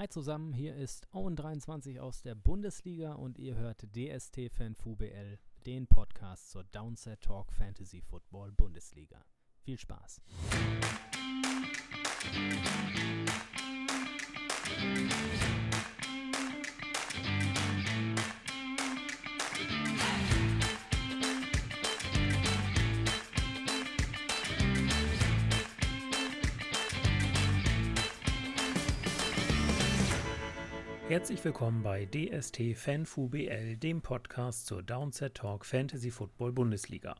Hi zusammen, hier ist Owen23 aus der Bundesliga und ihr hört DST Fan FUBL, den Podcast zur Downset Talk Fantasy Football Bundesliga. Viel Spaß! Herzlich willkommen bei DST FanFuBL, dem Podcast zur Downset Talk Fantasy Football Bundesliga.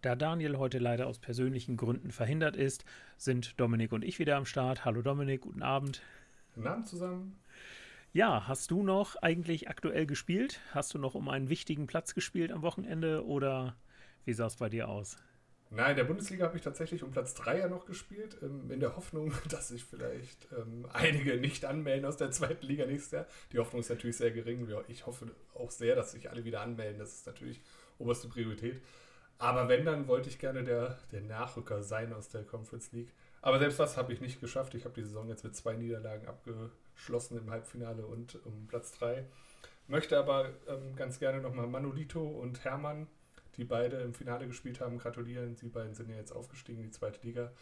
Da Daniel heute leider aus persönlichen Gründen verhindert ist, sind Dominik und ich wieder am Start. Hallo Dominik, guten Abend. Guten Abend zusammen. Ja, hast du noch eigentlich aktuell gespielt? Hast du noch um einen wichtigen Platz gespielt am Wochenende oder wie sah es bei dir aus? Nein, in der Bundesliga habe ich tatsächlich um Platz 3 ja noch gespielt, ähm, in der Hoffnung, dass sich vielleicht ähm, einige nicht anmelden aus der zweiten Liga nächstes Jahr. Die Hoffnung ist natürlich sehr gering. Ich hoffe auch sehr, dass sich alle wieder anmelden. Das ist natürlich oberste Priorität. Aber wenn, dann wollte ich gerne der, der Nachrücker sein aus der Conference League. Aber selbst das habe ich nicht geschafft. Ich habe die Saison jetzt mit zwei Niederlagen abgeschlossen im Halbfinale und um Platz 3. Möchte aber ähm, ganz gerne nochmal Manolito und Hermann die beide im Finale gespielt haben, gratulieren. Sie beiden sind ja jetzt aufgestiegen in die zweite Liga.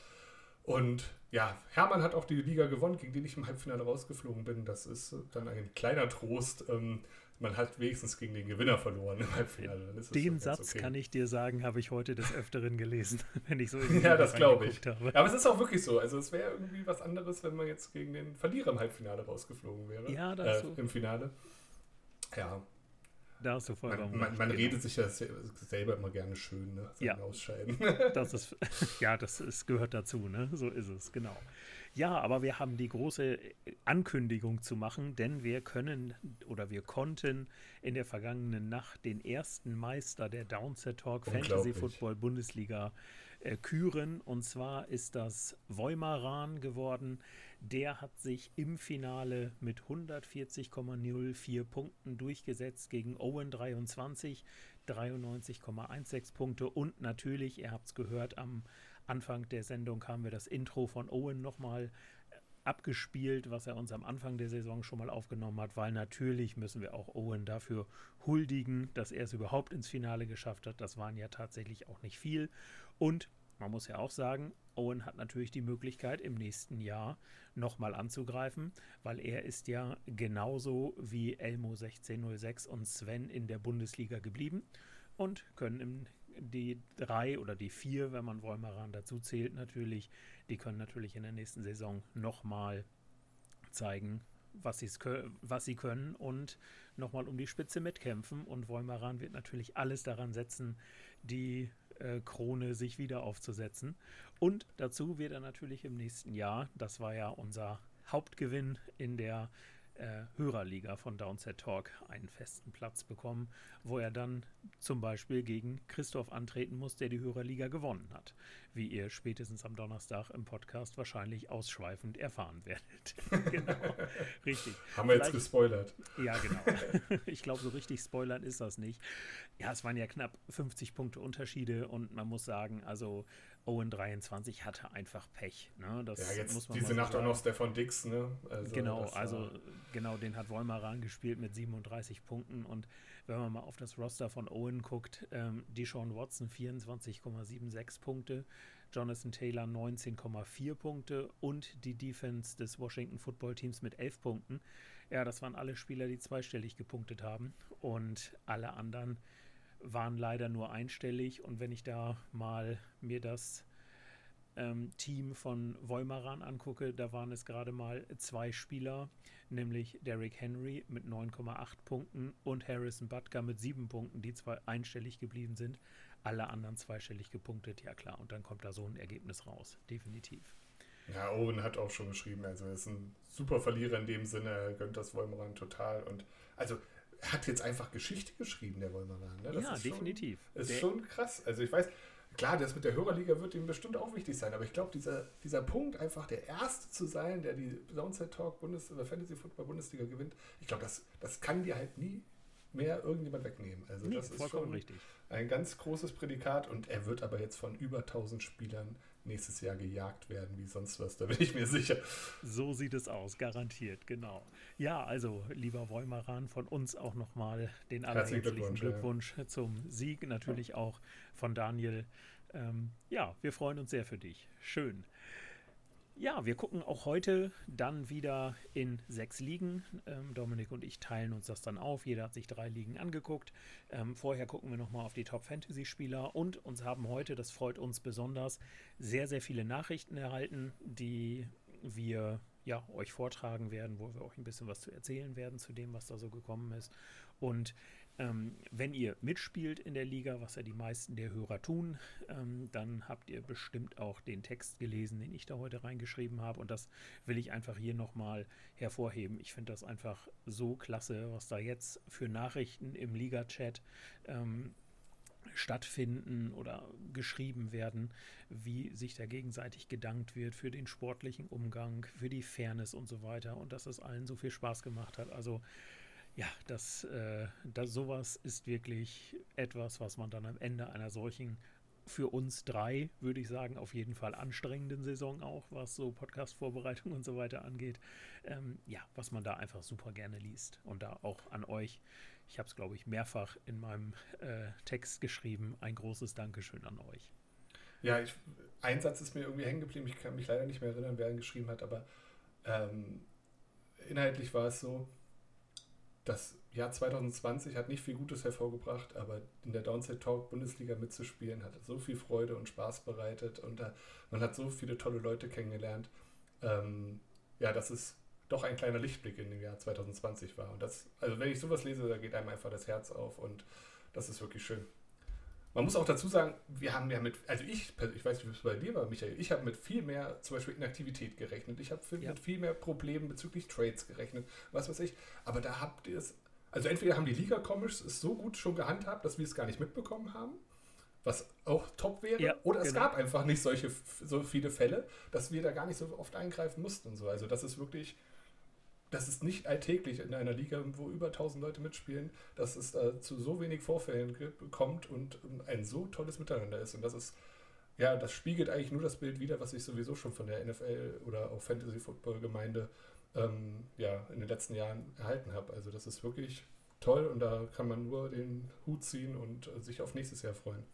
Und ja, Hermann hat auch die Liga gewonnen, gegen den ich im Halbfinale rausgeflogen bin. Das ist dann ein kleiner Trost. Ähm, man hat wenigstens gegen den Gewinner verloren im Halbfinale. den Satz okay. kann ich dir sagen, habe ich heute des Öfteren gelesen, wenn ich so in Ja, das glaube ich. Habe. Ja, aber es ist auch wirklich so. Also es wäre irgendwie was anderes, wenn man jetzt gegen den Verlierer im Halbfinale rausgeflogen wäre. Ja, das äh, so. Im Finale. Ja, da hast du vollkommen Man, man, man genau. redet sich ja selber immer gerne schön, ne? ja. Ausscheiden. Das ist, ja, das ist, gehört dazu, ne? So ist es, genau. Ja, aber wir haben die große Ankündigung zu machen, denn wir können oder wir konnten in der vergangenen Nacht den ersten Meister der Downset Talk Fantasy Football Bundesliga äh, küren. Und zwar ist das Voimaran geworden. Der hat sich im Finale mit 140,04 Punkten durchgesetzt gegen Owen 23, 93,16 Punkte. Und natürlich, ihr habt es gehört, am Anfang der Sendung haben wir das Intro von Owen nochmal äh, abgespielt, was er uns am Anfang der Saison schon mal aufgenommen hat, weil natürlich müssen wir auch Owen dafür huldigen, dass er es überhaupt ins Finale geschafft hat. Das waren ja tatsächlich auch nicht viel. Und man muss ja auch sagen, Owen hat natürlich die Möglichkeit, im nächsten Jahr nochmal anzugreifen, weil er ist ja genauso wie Elmo 1606 und Sven in der Bundesliga geblieben und können die drei oder die vier, wenn man Wolmeran dazu zählt, natürlich, die können natürlich in der nächsten Saison nochmal zeigen, was, was sie können und nochmal um die Spitze mitkämpfen. Und Wolmeran wird natürlich alles daran setzen, die Krone sich wieder aufzusetzen. Und dazu wird er natürlich im nächsten Jahr, das war ja unser Hauptgewinn in der äh, Hörerliga von Downset Talk einen festen Platz bekommen, wo er dann zum Beispiel gegen Christoph antreten muss, der die Hörerliga gewonnen hat, wie ihr spätestens am Donnerstag im Podcast wahrscheinlich ausschweifend erfahren werdet. genau, richtig. Haben wir Vielleicht, jetzt gespoilert. Ja, genau. ich glaube, so richtig spoilern ist das nicht. Ja, es waren ja knapp 50 Punkte Unterschiede und man muss sagen, also Owen 23 hatte einfach Pech. Ne? Das ja, jetzt muss man diese Nacht sagen. auch noch Stefan Dix, ne? Also genau, also genau, den hat Wollmaran gespielt mit 37 Punkten und wenn man mal auf das Roster von Owen guckt, ähm, Deshaun Watson 24,76 Punkte, Jonathan Taylor 19,4 Punkte und die Defense des Washington Football Teams mit 11 Punkten. Ja, das waren alle Spieler, die zweistellig gepunktet haben und alle anderen waren leider nur einstellig. Und wenn ich da mal mir das ähm, Team von Wolmaran angucke, da waren es gerade mal zwei Spieler, nämlich Derrick Henry mit 9,8 Punkten und Harrison Butker mit 7 Punkten, die zwar einstellig geblieben sind, alle anderen zweistellig gepunktet, ja klar. Und dann kommt da so ein Ergebnis raus, definitiv. Ja, Owen hat auch schon geschrieben, also er ist ein super Verlierer in dem Sinne, er gönnt das Wolmeran total. Und also hat jetzt einfach Geschichte geschrieben, der Wolmeran. Ne? ja, ist definitiv. Schon, ist der schon krass. Also ich weiß, klar, das mit der Hörerliga wird ihm bestimmt auch wichtig sein, aber ich glaube, dieser, dieser Punkt, einfach der Erste zu sein, der die Downside Talk Bundes oder Fantasy Football Bundesliga gewinnt, ich glaube, das, das kann dir halt nie mehr irgendjemand wegnehmen. Also nee, das ist schon richtig. ein ganz großes Prädikat und er wird aber jetzt von über 1000 Spielern nächstes Jahr gejagt werden wie sonst was, da bin ich mir sicher. So sieht es aus, garantiert, genau. Ja, also lieber Wolmeran, von uns auch nochmal den allerherzlichen Glückwunsch, Glückwunsch ja. zum Sieg, natürlich auch von Daniel. Ähm, ja, wir freuen uns sehr für dich. Schön. Ja, wir gucken auch heute dann wieder in sechs Ligen. Ähm, Dominik und ich teilen uns das dann auf. Jeder hat sich drei Ligen angeguckt. Ähm, vorher gucken wir nochmal auf die Top-Fantasy-Spieler und uns haben heute, das freut uns besonders, sehr, sehr viele Nachrichten erhalten, die wir ja, euch vortragen werden, wo wir euch ein bisschen was zu erzählen werden zu dem, was da so gekommen ist. Und ähm, wenn ihr mitspielt in der Liga, was ja die meisten der Hörer tun, ähm, dann habt ihr bestimmt auch den Text gelesen, den ich da heute reingeschrieben habe. Und das will ich einfach hier nochmal hervorheben. Ich finde das einfach so klasse, was da jetzt für Nachrichten im Liga-Chat ähm, stattfinden oder geschrieben werden, wie sich da gegenseitig gedankt wird für den sportlichen Umgang, für die Fairness und so weiter und dass es allen so viel Spaß gemacht hat. Also ja, das, äh, das sowas ist wirklich etwas, was man dann am Ende einer solchen für uns drei, würde ich sagen, auf jeden Fall anstrengenden Saison auch, was so Podcast-Vorbereitung und so weiter angeht. Ähm, ja, was man da einfach super gerne liest. Und da auch an euch. Ich habe es, glaube ich, mehrfach in meinem äh, Text geschrieben. Ein großes Dankeschön an euch. Ja, ich, ein Satz ist mir irgendwie hängen geblieben. Ich kann mich leider nicht mehr erinnern, wer ihn geschrieben hat, aber ähm, inhaltlich war es so, das Jahr 2020 hat nicht viel Gutes hervorgebracht, aber in der Downside Talk Bundesliga mitzuspielen hat so viel Freude und Spaß bereitet und uh, man hat so viele tolle Leute kennengelernt. Ähm, ja, dass es doch ein kleiner Lichtblick in dem Jahr 2020 war. Und das, also wenn ich sowas lese, da geht einem einfach das Herz auf und das ist wirklich schön. Man muss auch dazu sagen, wir haben ja mit, also ich, ich weiß nicht, wie es bei dir war, Michael, ich habe mit viel mehr, zum Beispiel Inaktivität gerechnet. Ich habe ja. mit viel mehr Problemen bezüglich Trades gerechnet, was weiß ich. Aber da habt ihr es, also entweder haben die Liga-Comics es so gut schon gehandhabt, dass wir es gar nicht mitbekommen haben, was auch top wäre, ja, oder es genau. gab einfach nicht solche, so viele Fälle, dass wir da gar nicht so oft eingreifen mussten und so. Also das ist wirklich, das ist nicht alltäglich in einer Liga, wo über 1000 Leute mitspielen, dass es äh, zu so wenig Vorfällen kommt und ein so tolles Miteinander ist. Und das ist, ja, das spiegelt eigentlich nur das Bild wider, was ich sowieso schon von der NFL oder auch Fantasy Football Gemeinde ähm, ja, in den letzten Jahren erhalten habe. Also das ist wirklich toll und da kann man nur den Hut ziehen und äh, sich auf nächstes Jahr freuen.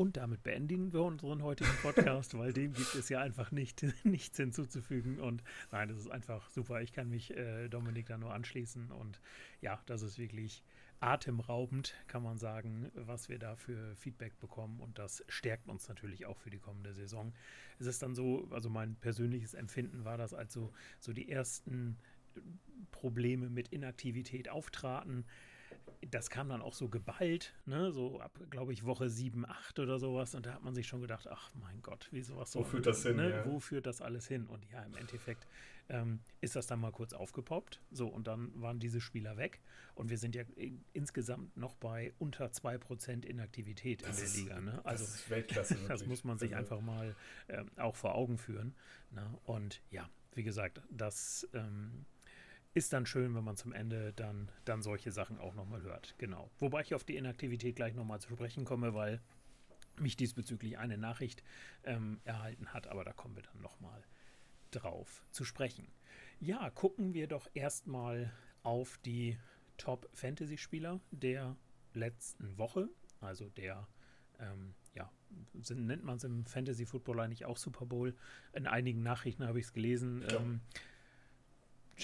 Und damit beenden wir unseren heutigen Podcast, weil dem gibt es ja einfach nicht, nichts hinzuzufügen. Und nein, das ist einfach super. Ich kann mich äh, Dominik da nur anschließen. Und ja, das ist wirklich atemraubend, kann man sagen, was wir da für Feedback bekommen. Und das stärkt uns natürlich auch für die kommende Saison. Es ist dann so, also mein persönliches Empfinden war das, als so, so die ersten Probleme mit Inaktivität auftraten das kam dann auch so geballt, ne? so ab, glaube ich, Woche 7, 8 oder sowas. Und da hat man sich schon gedacht, ach mein Gott, wie sowas so. Wo führt das hin? Ne? Ja. Wo führt das alles hin? Und ja, im Endeffekt ähm, ist das dann mal kurz aufgepoppt. So, und dann waren diese Spieler weg. Und wir sind ja insgesamt noch bei unter 2% Inaktivität das in der ist, Liga. Ne? Also, das ist Weltklasse. das muss man sich also. einfach mal ähm, auch vor Augen führen. Ne? Und ja, wie gesagt, das. Ähm, ist dann schön, wenn man zum Ende dann, dann solche Sachen auch nochmal hört. Genau. Wobei ich auf die Inaktivität gleich nochmal zu sprechen komme, weil mich diesbezüglich eine Nachricht ähm, erhalten hat, aber da kommen wir dann nochmal drauf zu sprechen. Ja, gucken wir doch erstmal auf die Top-Fantasy-Spieler der letzten Woche, also der, ähm, ja, nennt man es im Fantasy-Football eigentlich auch Super Bowl. In einigen Nachrichten habe ich es gelesen. Ja. Ähm,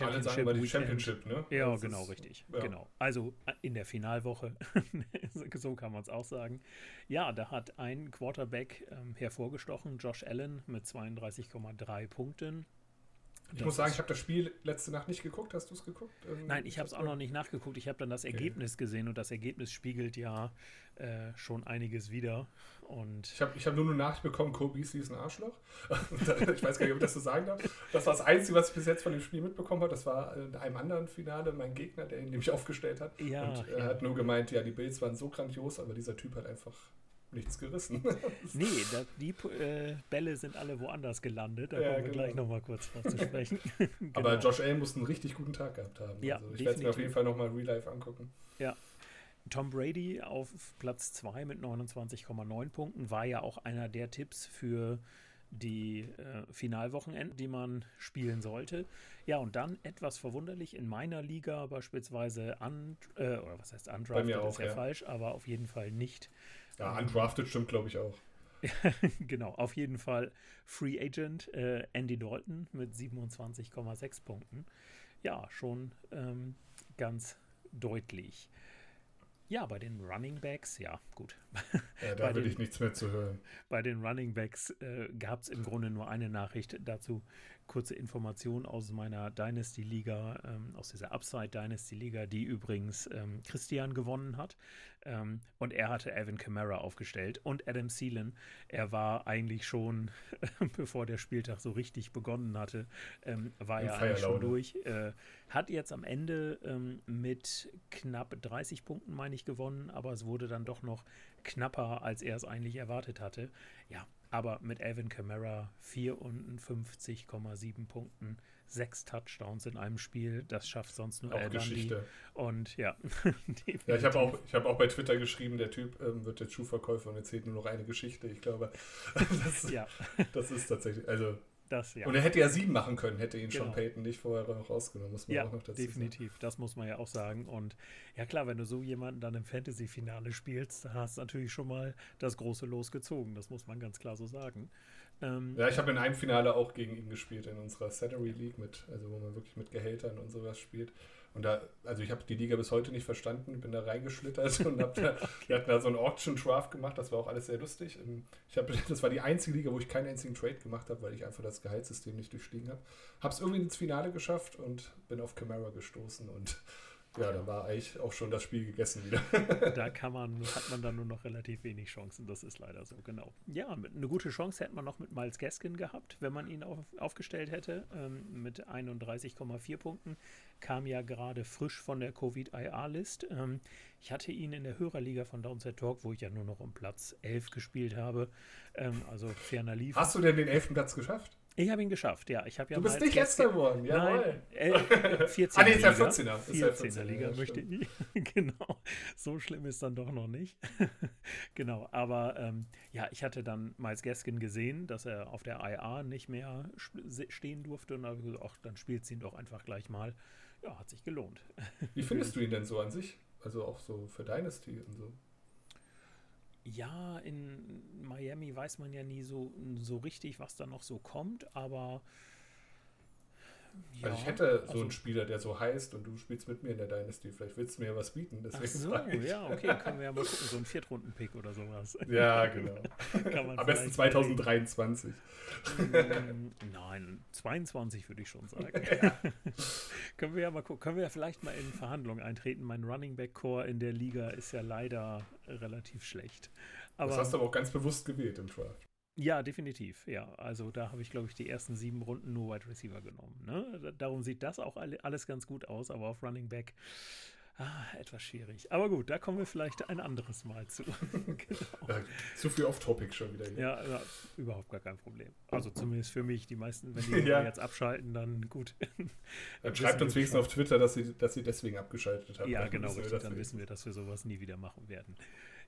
Alle Championship, ne? Ja, das genau, ist, richtig. Ja. Genau. Also in der Finalwoche, so kann man es auch sagen. Ja, da hat ein Quarterback ähm, hervorgestochen, Josh Allen mit 32,3 Punkten. Ich das muss sagen, ich habe das Spiel letzte Nacht nicht geguckt. Hast du es geguckt? Ähm, Nein, ich habe es auch noch nicht nachgeguckt. Ich habe dann das Ergebnis okay. gesehen und das Ergebnis spiegelt ja äh, schon einiges wieder. Und ich habe ich hab nur eine Nachricht bekommen, Kobe ist ein Arschloch. ich weiß gar nicht, ob ich das so sagen darf. Das war das Einzige, was ich bis jetzt von dem Spiel mitbekommen habe. Das war in einem anderen Finale mein Gegner, der ihn nämlich aufgestellt hat. Ja, und er ja. hat nur gemeint, ja, die Bills waren so grandios, aber dieser Typ hat einfach nichts gerissen. nee, da, die äh, Bälle sind alle woanders gelandet. Da ja, kommen wir genau. gleich nochmal kurz drauf zu sprechen. genau. Aber Josh Allen muss einen richtig guten Tag gehabt haben. Ja, also ich werde es mir auf jeden Fall nochmal real life angucken. Ja, Tom Brady auf Platz 2 mit 29,9 Punkten war ja auch einer der Tipps für die äh, Finalwochenenden, die man spielen sollte. Ja, und dann etwas verwunderlich in meiner Liga beispielsweise un, äh, oder was heißt undrafted, auch, ist ja, ja, falsch, aber auf jeden Fall nicht. Ja, undrafted stimmt, glaube ich, auch. genau, auf jeden Fall Free Agent äh, Andy Dalton mit 27,6 Punkten. Ja, schon ähm, ganz deutlich. Ja, bei den Running Backs, ja, gut. Ja, da würde ich nichts mehr zu hören. Bei den Running Backs äh, gab es im Grunde nur eine Nachricht dazu. Kurze Information aus meiner Dynasty-Liga, ähm, aus dieser Upside Dynasty-Liga, die übrigens ähm, Christian gewonnen hat. Ähm, und er hatte Evan Kamara aufgestellt und Adam Thielen. Er war eigentlich schon, bevor der Spieltag so richtig begonnen hatte, ähm, war er eigentlich schon durch. Äh, hat jetzt am Ende ähm, mit knapp 30 Punkten, meine ich, gewonnen, aber es wurde dann doch noch knapper, als er es eigentlich erwartet hatte. Ja, aber mit Alvin Kamara 54,7 Punkten, sechs Touchdowns in einem Spiel, das schafft sonst nur Al Geschichte. Und ja, ja ich habe auch, hab auch bei Twitter geschrieben, der Typ ähm, wird der Schuhverkäufer und erzählt nur noch eine Geschichte. Ich glaube, das, ja. das ist tatsächlich, also das, ja. Und er hätte ja sieben machen können, hätte ihn genau. Sean Payton nicht vorher noch rausgenommen, muss man ja, auch noch dazu definitiv. Sagen. Das muss man ja auch sagen. Und ja klar, wenn du so jemanden dann im Fantasy-Finale spielst, dann hast du natürlich schon mal das große Los gezogen. Das muss man ganz klar so sagen. Ähm, ja, ich habe in einem Finale auch gegen ihn gespielt, in unserer Salary League, mit, also wo man wirklich mit Gehältern und sowas spielt. Und da, also ich habe die Liga bis heute nicht verstanden, bin da reingeschlittert und hab da, wir hatten da so einen Auction Draft gemacht, das war auch alles sehr lustig. Ähm, ich hab, das war die einzige Liga, wo ich keinen einzigen Trade gemacht habe, weil ich einfach das Gehaltssystem nicht durchstiegen habe. Habe es irgendwie ins Finale geschafft und bin auf Camara gestoßen und ja, da war eigentlich auch schon das Spiel gegessen wieder. da kann man, hat man dann nur noch relativ wenig Chancen. Das ist leider so, genau. Ja, eine gute Chance hätte man noch mit Miles Gaskin gehabt, wenn man ihn auf, aufgestellt hätte. Ähm, mit 31,4 Punkten. Kam ja gerade frisch von der Covid-IR-List. Ähm, ich hatte ihn in der Hörerliga von Downside Talk, wo ich ja nur noch um Platz 11 gespielt habe. Ähm, also ferner lief. Hast du denn den 11. Platz geschafft? Ich habe ihn geschafft, ja. Ich ja du bist nicht letzter geworden, jawohl. Nein, äh, 14 ah, nee, ist ja 14er. 14er Liga, ja, möchte ich. genau. So schlimm ist dann doch noch nicht. genau, aber ähm, ja, ich hatte dann Miles Gaskin gesehen, dass er auf der IA nicht mehr stehen durfte und habe gesagt, ach, dann spielt sie ihn doch einfach gleich mal. Ja, hat sich gelohnt. Wie findest du ihn denn so an sich? Also auch so für Dynasty und so? Ja, in Miami weiß man ja nie so, so richtig, was da noch so kommt, aber ja, also ich hätte so also, einen Spieler, der so heißt und du spielst mit mir in der Dynasty. Vielleicht willst du mir was bieten. Deswegen so, ja, okay, können wir ja mal gucken. So ein Viertrunden-Pick oder sowas. Ja, genau. Am besten 2023. Mm, nein, 22 würde ich schon sagen. Ja. können wir ja mal gucken. Können wir ja vielleicht mal in Verhandlungen eintreten. Mein Running Back Core in der Liga ist ja leider relativ schlecht. Aber, das hast du aber auch ganz bewusst gewählt im Draft. Ja, definitiv. Ja, also da habe ich, glaube ich, die ersten sieben Runden nur Wide Receiver genommen. Ne? Darum sieht das auch alles ganz gut aus, aber auf Running Back ah, etwas schwierig. Aber gut, da kommen wir vielleicht ein anderes Mal zu. genau. ja, zu viel Off-Topic schon wieder. Hier. Ja, ja, überhaupt gar kein Problem. Also zumindest für mich, die meisten, wenn die ja. jetzt abschalten, dann gut. Dann schreibt uns wenigstens auf Twitter, dass sie, dass sie deswegen abgeschaltet haben. Ja, dann genau, richtig. Dann wissen wir, dass wir sowas nie wieder machen werden.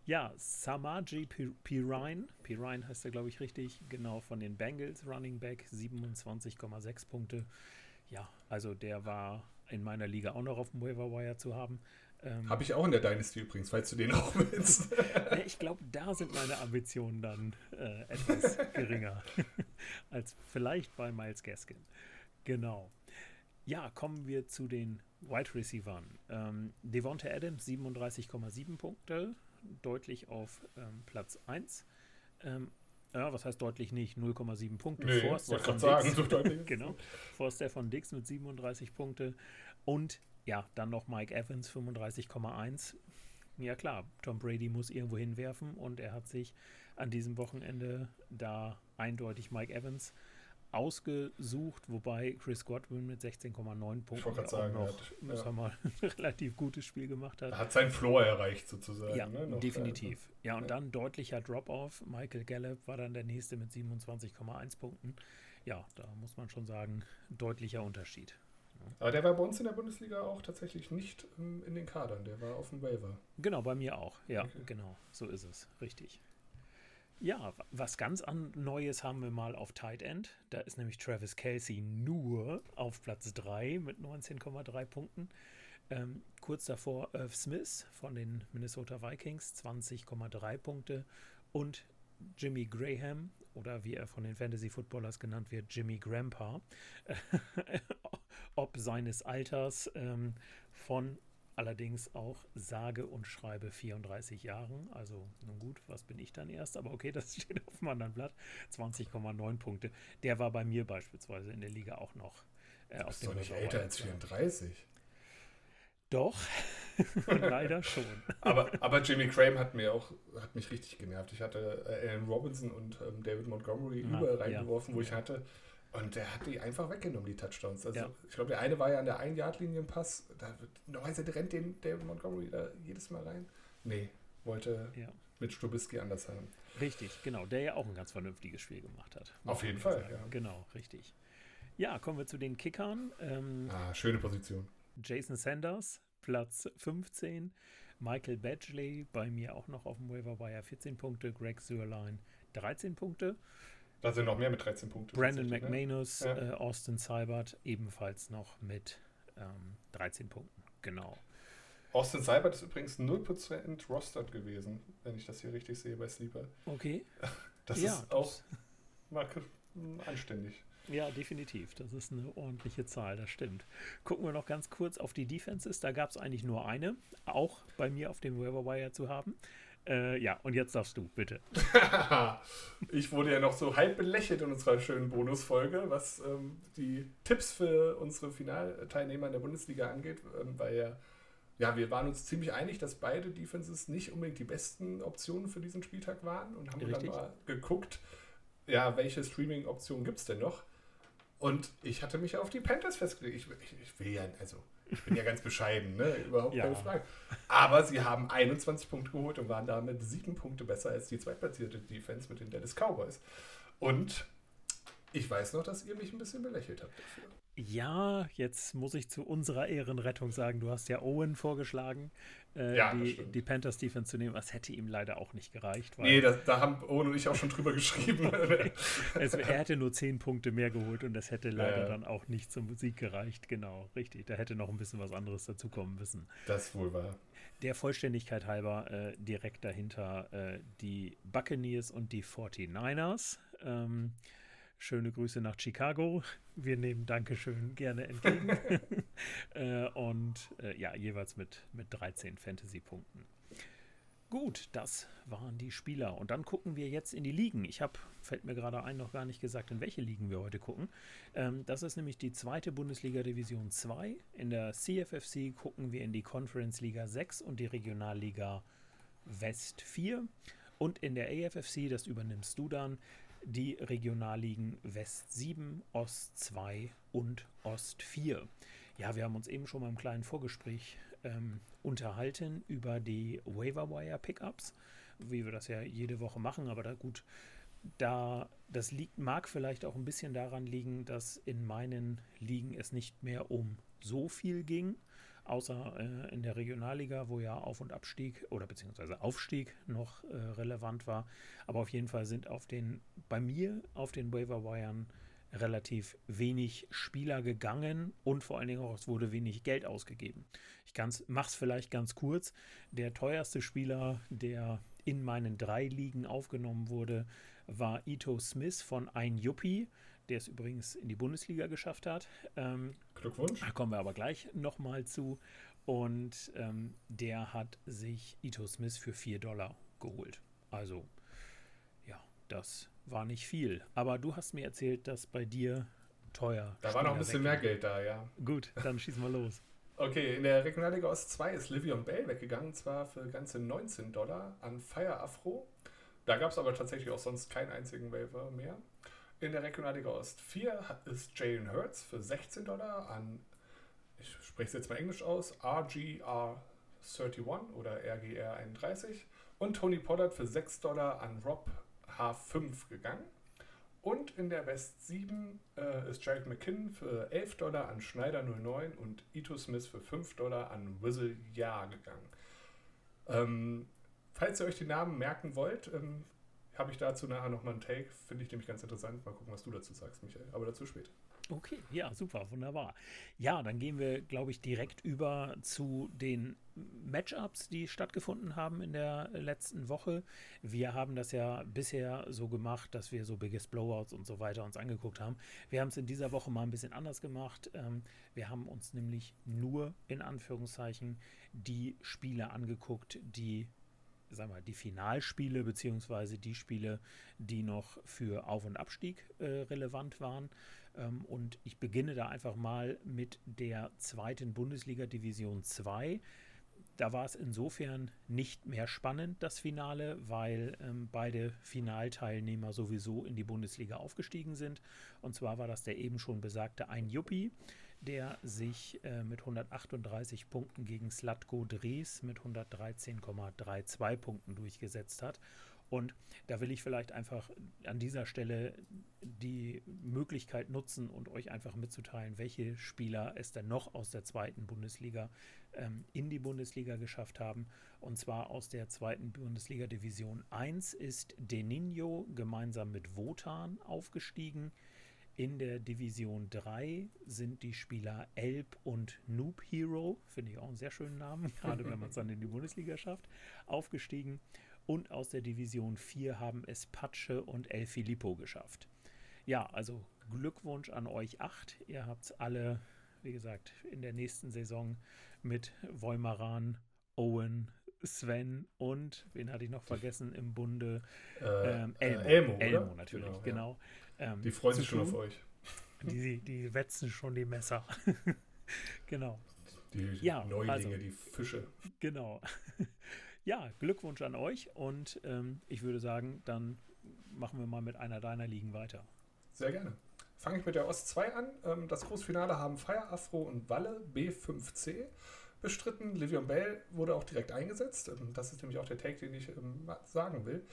Ja, Samaji Pirine, Pirine heißt er, glaube ich, richtig, genau, von den Bengals, Running Back, 27,6 Punkte. Ja, also der war in meiner Liga auch noch auf dem Waiver Wire zu haben. Ähm, Habe ich auch in der Dynasty übrigens, falls du den auch willst. ich glaube, da sind meine Ambitionen dann äh, etwas geringer als vielleicht bei Miles Gaskin. Genau. Ja, kommen wir zu den Wide Receivern. Ähm, Devonta Adams 37,7 Punkte, deutlich auf ähm, Platz 1. Ähm, ja, was heißt deutlich nicht? 0,7 Punkte nee, vor Stefan Dix. So genau. Vor Stefan Dix mit 37 Punkte. Und ja, dann noch Mike Evans 35,1. Ja klar, Tom Brady muss irgendwo hinwerfen und er hat sich an diesem Wochenende da eindeutig Mike Evans ausgesucht, wobei Chris Godwin mit 16,9 Punkten auch sagen, noch hat, ja. mal, ein relativ gutes Spiel gemacht hat. Er hat seinen Floor erreicht sozusagen. Ja, ne? definitiv. Ja, und ja. dann deutlicher Drop-off. Michael Gallup war dann der nächste mit 27,1 Punkten. Ja, da muss man schon sagen, deutlicher Unterschied. Aber der war bei uns in der Bundesliga auch tatsächlich nicht in den Kadern, der war auf dem Waiver. Genau, bei mir auch. Ja, okay. genau, so ist es, richtig. Ja, was ganz an Neues haben wir mal auf Tight End. Da ist nämlich Travis Kelsey nur auf Platz 3 mit 19,3 Punkten. Ähm, kurz davor Irv Smith von den Minnesota Vikings, 20,3 Punkte. Und Jimmy Graham, oder wie er von den Fantasy Footballers genannt wird, Jimmy Grandpa, ob seines Alters ähm, von allerdings auch sage und schreibe 34 Jahren. Also, nun gut, was bin ich dann erst? Aber okay, das steht auf einem anderen Blatt. 20,9 Punkte. Der war bei mir beispielsweise in der Liga auch noch. Äh, auf dem doch nicht älter als 34. Doch, leider schon. aber, aber Jimmy Graham hat mir auch hat mich richtig genervt. Ich hatte äh, Alan Robinson und ähm, David Montgomery ah, überall reingeworfen, ja. wo ich hatte. Und der hat die einfach weggenommen, die Touchdowns. Also ja. ich glaube, der eine war ja an der Ein-Yard-Linie im Pass. Da normalerweise rennt den David Montgomery da jedes Mal rein. Nee, wollte ja. mit Strubisky anders haben. Richtig, genau. Der ja auch ein ganz vernünftiges Spiel gemacht hat. Auf jeden Fall, ja. Genau, richtig. Ja, kommen wir zu den Kickern. Ähm, ah, schöne Position. Jason Sanders, Platz 15. Michael Badgley, bei mir auch noch auf dem Waiver Wire 14 Punkte. Greg Sörlein 13 Punkte. Da sind noch mehr mit 13 Punkten. Brandon ne? McManus, ne? ja. äh, Austin Seibert ebenfalls noch mit ähm, 13 Punkten. Genau. Austin Seibert ist übrigens 0% rostered gewesen, wenn ich das hier richtig sehe bei Sleeper. Okay. Das ja, ist auch mal anständig. Ja, definitiv. Das ist eine ordentliche Zahl, das stimmt. Gucken wir noch ganz kurz auf die Defenses. Da gab es eigentlich nur eine, auch bei mir auf dem Waiver Wire zu haben. Äh, ja, und jetzt darfst du, bitte. ich wurde ja noch so halb belächelt in unserer schönen Bonusfolge, was ähm, die Tipps für unsere Finalteilnehmer in der Bundesliga angeht, ähm, weil ja, ja, wir waren uns ziemlich einig, dass beide Defenses nicht unbedingt die besten Optionen für diesen Spieltag waren und haben Richtig. dann mal geguckt, ja, welche Streaming-Optionen gibt es denn noch? Und ich hatte mich auf die Panthers festgelegt. Ich, ich, ich will ja, also ich bin ja ganz bescheiden, ne? überhaupt ja. keine Frage. Aber sie haben 21 Punkte geholt und waren damit sieben Punkte besser als die zweitplatzierte Defense mit den Dallas Cowboys. Und ich weiß noch, dass ihr mich ein bisschen belächelt habt dafür. Ja, jetzt muss ich zu unserer Ehrenrettung sagen, du hast ja Owen vorgeschlagen, äh, ja, die, die, Panthers Defense zu nehmen. Das hätte ihm leider auch nicht gereicht. Weil nee, das, da haben Owen und ich auch schon drüber geschrieben. es, er hätte nur zehn Punkte mehr geholt und das hätte leider ja. dann auch nicht zum Sieg gereicht. Genau, richtig. Da hätte noch ein bisschen was anderes dazukommen müssen. Das wohl war. Der Vollständigkeit halber äh, direkt dahinter äh, die Buccaneers und die 49ers. Ähm, Schöne Grüße nach Chicago. Wir nehmen Dankeschön gerne entgegen. äh, und äh, ja, jeweils mit, mit 13 Fantasy-Punkten. Gut, das waren die Spieler. Und dann gucken wir jetzt in die Ligen. Ich habe, fällt mir gerade ein, noch gar nicht gesagt, in welche Ligen wir heute gucken. Ähm, das ist nämlich die zweite Bundesliga Division 2. In der CFFC gucken wir in die Conference Liga 6 und die Regionalliga West 4. Und in der AFFC, das übernimmst du dann, die Regionalligen West 7, Ost 2 und Ost 4. Ja, wir haben uns eben schon mal im kleinen Vorgespräch ähm, unterhalten über die Waiver Wire Pickups, wie wir das ja jede Woche machen, aber da gut, da das liegt, mag vielleicht auch ein bisschen daran liegen, dass in meinen Ligen es nicht mehr um so viel ging außer äh, in der Regionalliga, wo ja Auf- und Abstieg oder beziehungsweise Aufstieg noch äh, relevant war. Aber auf jeden Fall sind auf den, bei mir auf den Waiver-Wiren relativ wenig Spieler gegangen und vor allen Dingen auch es wurde wenig Geld ausgegeben. Ich mache es vielleicht ganz kurz. Der teuerste Spieler, der in meinen drei Ligen aufgenommen wurde, war Ito Smith von Ein Yuppie der es übrigens in die Bundesliga geschafft hat. Ähm, Glückwunsch. Da kommen wir aber gleich nochmal zu. Und ähm, der hat sich Ito Smith für 4 Dollar geholt. Also, ja, das war nicht viel. Aber du hast mir erzählt, dass bei dir teuer. Da war noch ein bisschen mehr Geld da, ja. Gut, dann schießen wir los. Okay, in der Regionalliga Ost 2 ist Livion Bell weggegangen, zwar für ganze 19 Dollar an Fire Afro. Da gab es aber tatsächlich auch sonst keinen einzigen Waiver mehr. In der Regionalliga Ost 4 ist Jalen Hurts für 16 Dollar an, ich spreche es jetzt mal Englisch aus, RGR31 oder RGR31 und Tony Pollard für 6 Dollar an Rob H5 gegangen. Und in der West 7 äh, ist Jared McKinnon für 11 Dollar an Schneider 09 und Ito Smith für 5 Dollar an Whistle Ja gegangen. Ähm, falls ihr euch die Namen merken wollt, ähm, habe ich dazu nachher nochmal einen Take. Finde ich nämlich ganz interessant. Mal gucken, was du dazu sagst, Michael. Aber dazu später. Okay, ja, super, wunderbar. Ja, dann gehen wir, glaube ich, direkt über zu den Matchups, die stattgefunden haben in der letzten Woche. Wir haben das ja bisher so gemacht, dass wir so Biggest Blowouts und so weiter uns angeguckt haben. Wir haben es in dieser Woche mal ein bisschen anders gemacht. Ähm, wir haben uns nämlich nur in Anführungszeichen die Spiele angeguckt, die sagen wir, die Finalspiele beziehungsweise die Spiele, die noch für Auf- und Abstieg äh, relevant waren. Ähm, und ich beginne da einfach mal mit der zweiten Bundesliga Division 2. Da war es insofern nicht mehr spannend, das Finale, weil ähm, beide Finalteilnehmer sowieso in die Bundesliga aufgestiegen sind. Und zwar war das der eben schon besagte Ein Juppie, der sich äh, mit 138 Punkten gegen Slatko Dres mit 113,32 Punkten durchgesetzt hat. Und da will ich vielleicht einfach an dieser Stelle die Möglichkeit nutzen und euch einfach mitzuteilen, welche Spieler es denn noch aus der zweiten Bundesliga ähm, in die Bundesliga geschafft haben. Und zwar aus der zweiten Bundesliga Division 1 ist Deninho gemeinsam mit Wotan aufgestiegen. In der Division 3 sind die Spieler Elb und Noob Hero, finde ich auch einen sehr schönen Namen, gerade wenn man es dann in die Bundesliga schafft, aufgestiegen. Und aus der Division 4 haben es Patsche und El Filippo geschafft. Ja, also Glückwunsch an euch acht. Ihr habt es alle, wie gesagt, in der nächsten Saison mit Wolmaran, Owen, Sven und, wen hatte ich noch vergessen im Bunde? Äh, ähm, Elmo. Äh, Elmo, Elmo natürlich, genau. genau. Ja. Ähm, die freuen sich schon auf euch. Die, die wetzen schon die Messer. genau. Die ja, Neulinge, also, die Fische. Genau ja, Glückwunsch an euch und ähm, ich würde sagen, dann machen wir mal mit einer deiner Ligen weiter. Sehr gerne. Fange ich mit der Ost 2 an. Ähm, das Großfinale haben Fire Afro und Walle B5C bestritten. Livion Bell wurde auch direkt eingesetzt. Ähm, das ist nämlich auch der Take, den ich ähm, sagen will.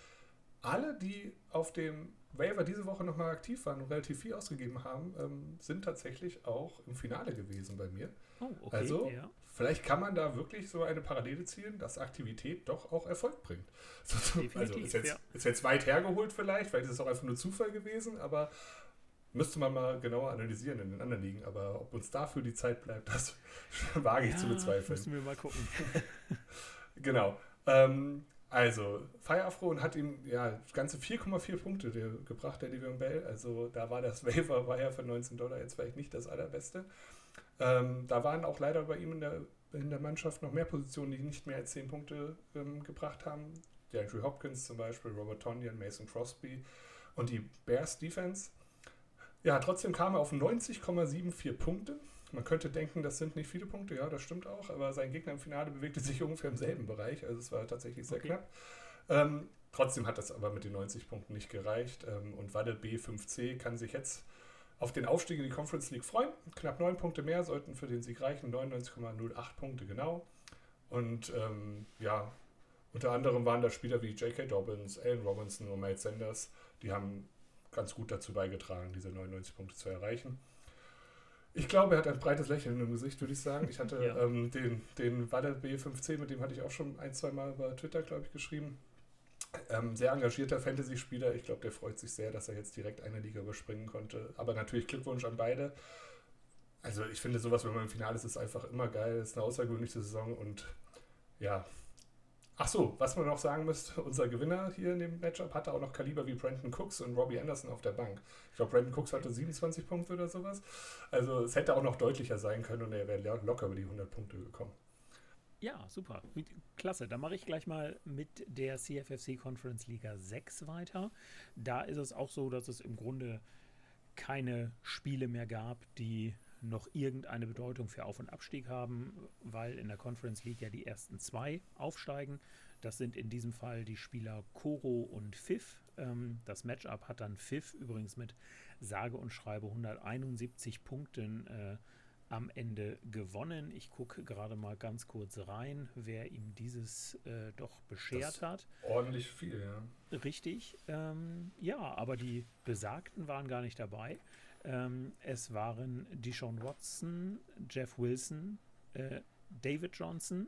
Alle, die auf dem Waiver diese Woche nochmal aktiv waren und relativ viel ausgegeben haben, sind tatsächlich auch im Finale gewesen bei mir. Oh, okay, also ja. vielleicht kann man da wirklich so eine Parallele zielen, dass Aktivität doch auch Erfolg bringt. also ist jetzt, ja. ist jetzt weit hergeholt vielleicht, vielleicht ist es auch einfach nur Zufall gewesen, aber müsste man mal genauer analysieren in den anderen Ligen. Aber ob uns dafür die Zeit bleibt, das wage ich ja, zu bezweifeln. Müssen wir mal gucken. genau. Ähm, also, Fire hat ihm ja ganze 4,4 Punkte gebracht, der Livion Bell. Also, da war das Waiver war ja für 19 Dollar jetzt vielleicht nicht das allerbeste. Ähm, da waren auch leider bei ihm in der, in der Mannschaft noch mehr Positionen, die nicht mehr als 10 Punkte ähm, gebracht haben. Der Andrew Hopkins zum Beispiel, Robert Tonyan, Mason Crosby und die Bears Defense. Ja, trotzdem kam er auf 90,74 Punkte. Man könnte denken, das sind nicht viele Punkte, ja, das stimmt auch, aber sein Gegner im Finale bewegte sich ungefähr im selben Bereich, also es war tatsächlich sehr okay. knapp. Ähm, trotzdem hat das aber mit den 90 Punkten nicht gereicht ähm, und Wadde B5C kann sich jetzt auf den Aufstieg in die Conference League freuen. Knapp neun Punkte mehr sollten für den Sieg reichen, 99,08 Punkte genau. Und ähm, ja, unter anderem waren da Spieler wie J.K. Dobbins, Alan Robinson und Mike Sanders, die haben ganz gut dazu beigetragen, diese 99 Punkte zu erreichen. Ich glaube, er hat ein breites Lächeln im Gesicht, würde ich sagen. Ich hatte ja. ähm, den, den Walle B15, mit dem hatte ich auch schon ein, zwei Mal über Twitter, glaube ich, geschrieben. Ähm, sehr engagierter Fantasy-Spieler. Ich glaube, der freut sich sehr, dass er jetzt direkt eine Liga überspringen konnte. Aber natürlich Glückwunsch an beide. Also ich finde sowas, wenn man im Finale ist, ist einfach immer geil. Es ist eine außergewöhnliche Saison und ja. Ach so, was man noch sagen müsste, unser Gewinner hier in dem Matchup hatte auch noch Kaliber wie Brandon Cooks und Robbie Anderson auf der Bank. Ich glaube, Brandon Cooks hatte 27 Punkte oder sowas. Also es hätte auch noch deutlicher sein können und er wäre locker über die 100 Punkte gekommen. Ja, super. Klasse. Dann mache ich gleich mal mit der CFFC Conference Liga 6 weiter. Da ist es auch so, dass es im Grunde keine Spiele mehr gab, die noch irgendeine Bedeutung für Auf- und Abstieg haben, weil in der Conference League ja die ersten zwei aufsteigen. Das sind in diesem Fall die Spieler Koro und Pfiff. Ähm, das Matchup hat dann Pfiff übrigens mit sage und schreibe 171 Punkten äh, am Ende gewonnen. Ich gucke gerade mal ganz kurz rein, wer ihm dieses äh, doch beschert hat. Ordentlich viel, ja. Richtig. Ähm, ja, aber die Besagten waren gar nicht dabei. Ähm, es waren Deshaun Watson, Jeff Wilson, äh, David Johnson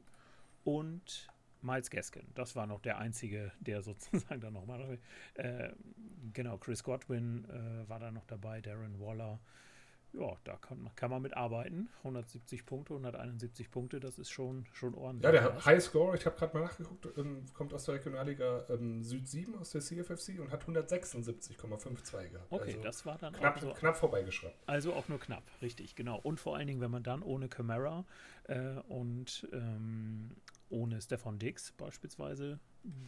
und Miles Gaskin, das war noch der einzige, der sozusagen dann nochmal. Äh, genau, Chris Godwin äh, war da noch dabei, Darren Waller. Ja, da kann, kann man mitarbeiten. 170 Punkte, 171 Punkte, das ist schon, schon ordentlich. Ja, der High Score, ich habe gerade mal nachgeguckt, ähm, kommt aus der Regionalliga ähm, Süd 7 aus der CFFC und hat 176,52 gehabt. Okay, also das war dann knapp, auch so, knapp vorbeigeschraubt. Also auch nur knapp, richtig, genau. Und vor allen Dingen, wenn man dann ohne Camara äh, und ähm, ohne Stefan Dix beispielsweise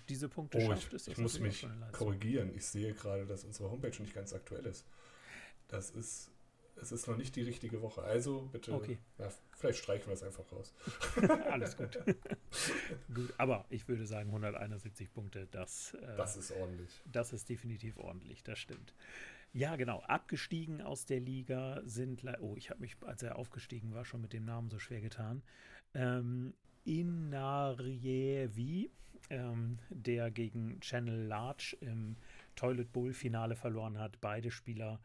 diese Punkte oh, schafft, ich, ist das Ich muss mich korrigieren. Ich sehe gerade, dass unsere Homepage nicht ganz aktuell ist. Das ist, es ist noch nicht die richtige Woche. Also bitte, okay. ja, vielleicht streichen wir es einfach raus. Alles gut. gut. Aber ich würde sagen, 171 Punkte, das, äh, das ist ordentlich. Das ist definitiv ordentlich, das stimmt. Ja, genau. Abgestiegen aus der Liga sind, oh, ich habe mich, als er aufgestiegen war, schon mit dem Namen so schwer getan. Ähm, Inarjevi, ähm, der gegen Channel Large im Toilet Bowl Finale verloren hat. Beide Spieler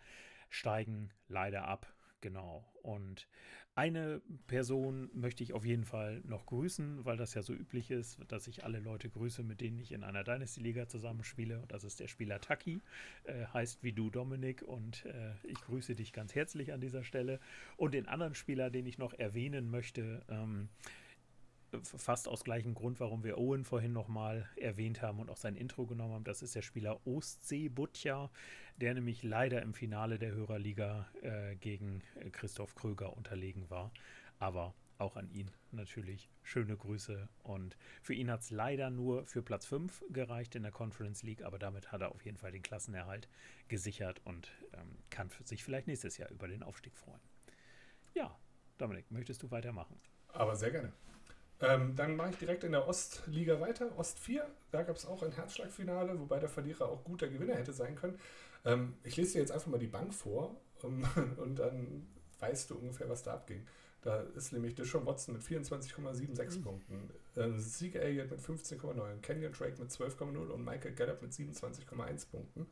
steigen leider ab. Genau. Und eine Person möchte ich auf jeden Fall noch grüßen, weil das ja so üblich ist, dass ich alle Leute grüße, mit denen ich in einer Dynasty-Liga zusammenspiele. Und das ist der Spieler Taki, äh, heißt wie du Dominik. Und äh, ich grüße dich ganz herzlich an dieser Stelle. Und den anderen Spieler, den ich noch erwähnen möchte, ähm, fast aus gleichem Grund, warum wir Owen vorhin nochmal erwähnt haben und auch sein Intro genommen haben. Das ist der Spieler Ostsee Butja, der nämlich leider im Finale der Hörerliga äh, gegen äh, Christoph Kröger unterlegen war. Aber auch an ihn natürlich schöne Grüße. Und für ihn hat es leider nur für Platz 5 gereicht in der Conference League, aber damit hat er auf jeden Fall den Klassenerhalt gesichert und ähm, kann sich vielleicht nächstes Jahr über den Aufstieg freuen. Ja, Dominik, möchtest du weitermachen? Aber sehr gerne. Ähm, dann mache ich direkt in der Ostliga weiter, Ost 4. Da gab es auch ein Herzschlagfinale, wobei der Verlierer auch guter Gewinner hätte sein können. Ähm, ich lese dir jetzt einfach mal die Bank vor um, und dann weißt du ungefähr, was da abging. Da ist nämlich Dishon Watson mit 24,76 mhm. Punkten, äh, Zeke Elliott mit 15,9, Kenyon Drake mit 12,0 und Michael Gallup mit 27,1 Punkten.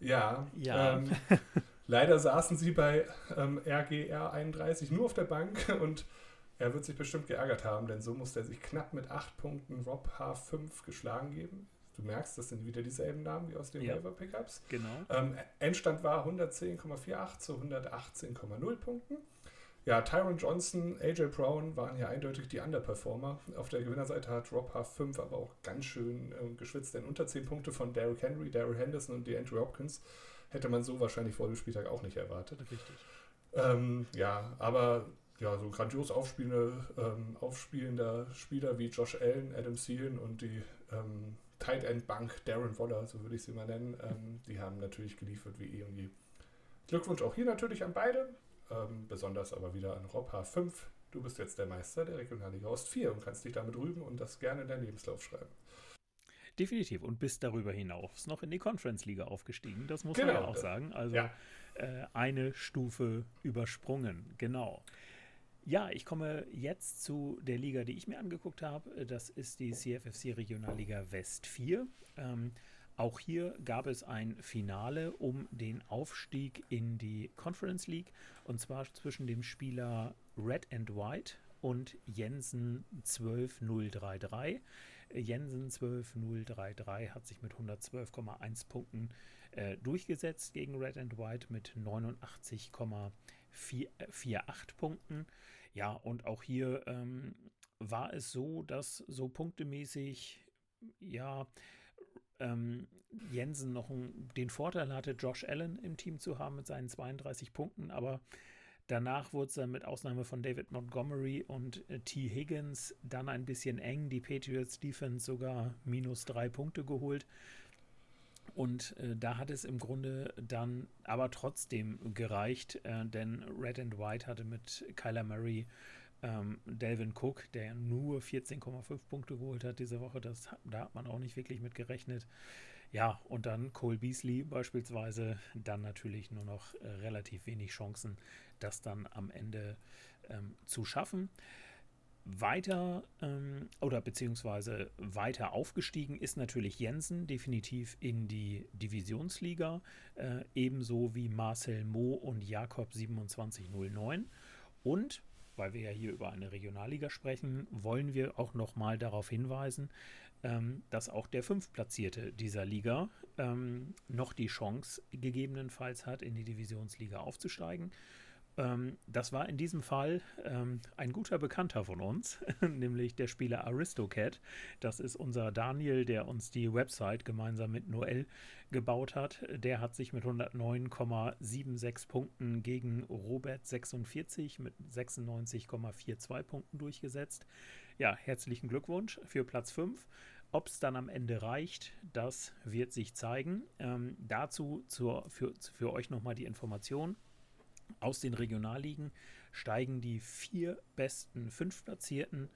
Ja, ja. Ähm, leider saßen sie bei ähm, RGR 31 nur auf der Bank und er wird sich bestimmt geärgert haben, denn so muss er sich knapp mit 8 Punkten Rob H5 geschlagen geben. Du merkst, das sind wieder dieselben Namen wie aus den ja, Waiver Pickups. Genau. Ähm, Endstand war 110,48 zu 118,0 Punkten. Ja, Tyron Johnson, AJ Brown waren hier eindeutig die Underperformer. Auf der Gewinnerseite hat Rob H5 aber auch ganz schön äh, geschwitzt, denn unter 10 Punkte von Derrick Henry, Daryl Henderson und DeAndre Hopkins hätte man so wahrscheinlich vor dem Spieltag auch nicht erwartet. Richtig. Ähm, ja, aber ja, so grandios aufspielende, ähm, aufspielender Spieler wie Josh Allen, Adam Thielen und die ähm, Tight End Bank Darren Waller, so würde ich sie mal nennen, ähm, die haben natürlich geliefert wie eh und je. Glückwunsch auch hier natürlich an beide, ähm, besonders aber wieder an Rob H5. Du bist jetzt der Meister der Regionalliga Ost 4 und kannst dich damit rühmen und das gerne in deinen Lebenslauf schreiben. Definitiv und bist darüber hinaus noch in die Conference Liga aufgestiegen. Das muss genau, man ja auch sagen. Also ja. äh, eine Stufe übersprungen. Genau. Ja, ich komme jetzt zu der Liga, die ich mir angeguckt habe. Das ist die CFFC Regionalliga West 4. Ähm, auch hier gab es ein Finale um den Aufstieg in die Conference League und zwar zwischen dem Spieler Red and White und Jensen 12033. Jensen 12033 hat sich mit 112,1 Punkten äh, durchgesetzt gegen Red and White mit 89,48 Punkten. Ja, und auch hier ähm, war es so, dass so punktemäßig, ja, ähm, Jensen noch ein, den Vorteil hatte, Josh Allen im Team zu haben mit seinen 32 Punkten, aber danach wurde es dann mit Ausnahme von David Montgomery und äh, T. Higgins dann ein bisschen eng. Die Patriots Defense sogar minus drei Punkte geholt. Und äh, da hat es im Grunde dann aber trotzdem gereicht, äh, denn Red and White hatte mit Kyler Murray ähm, Delvin Cook, der nur 14,5 Punkte geholt hat diese Woche, das, da hat man auch nicht wirklich mit gerechnet. Ja, und dann Cole Beasley beispielsweise, dann natürlich nur noch äh, relativ wenig Chancen, das dann am Ende ähm, zu schaffen. Weiter ähm, oder beziehungsweise weiter aufgestiegen ist natürlich Jensen definitiv in die Divisionsliga, äh, ebenso wie Marcel Mo und Jakob 2709. Und weil wir ja hier über eine Regionalliga sprechen, wollen wir auch nochmal darauf hinweisen, ähm, dass auch der Fünftplatzierte dieser Liga ähm, noch die Chance gegebenenfalls hat, in die Divisionsliga aufzusteigen. Ähm, das war in diesem Fall ähm, ein guter Bekannter von uns, nämlich der Spieler Aristocat. Das ist unser Daniel, der uns die Website gemeinsam mit Noel gebaut hat. Der hat sich mit 109,76 Punkten gegen Robert 46 mit 96,42 Punkten durchgesetzt. Ja, herzlichen Glückwunsch für Platz 5. Ob es dann am Ende reicht, das wird sich zeigen. Ähm, dazu zur, für, für euch nochmal die Information. Aus den Regionalligen steigen die vier besten Fünftplatzierten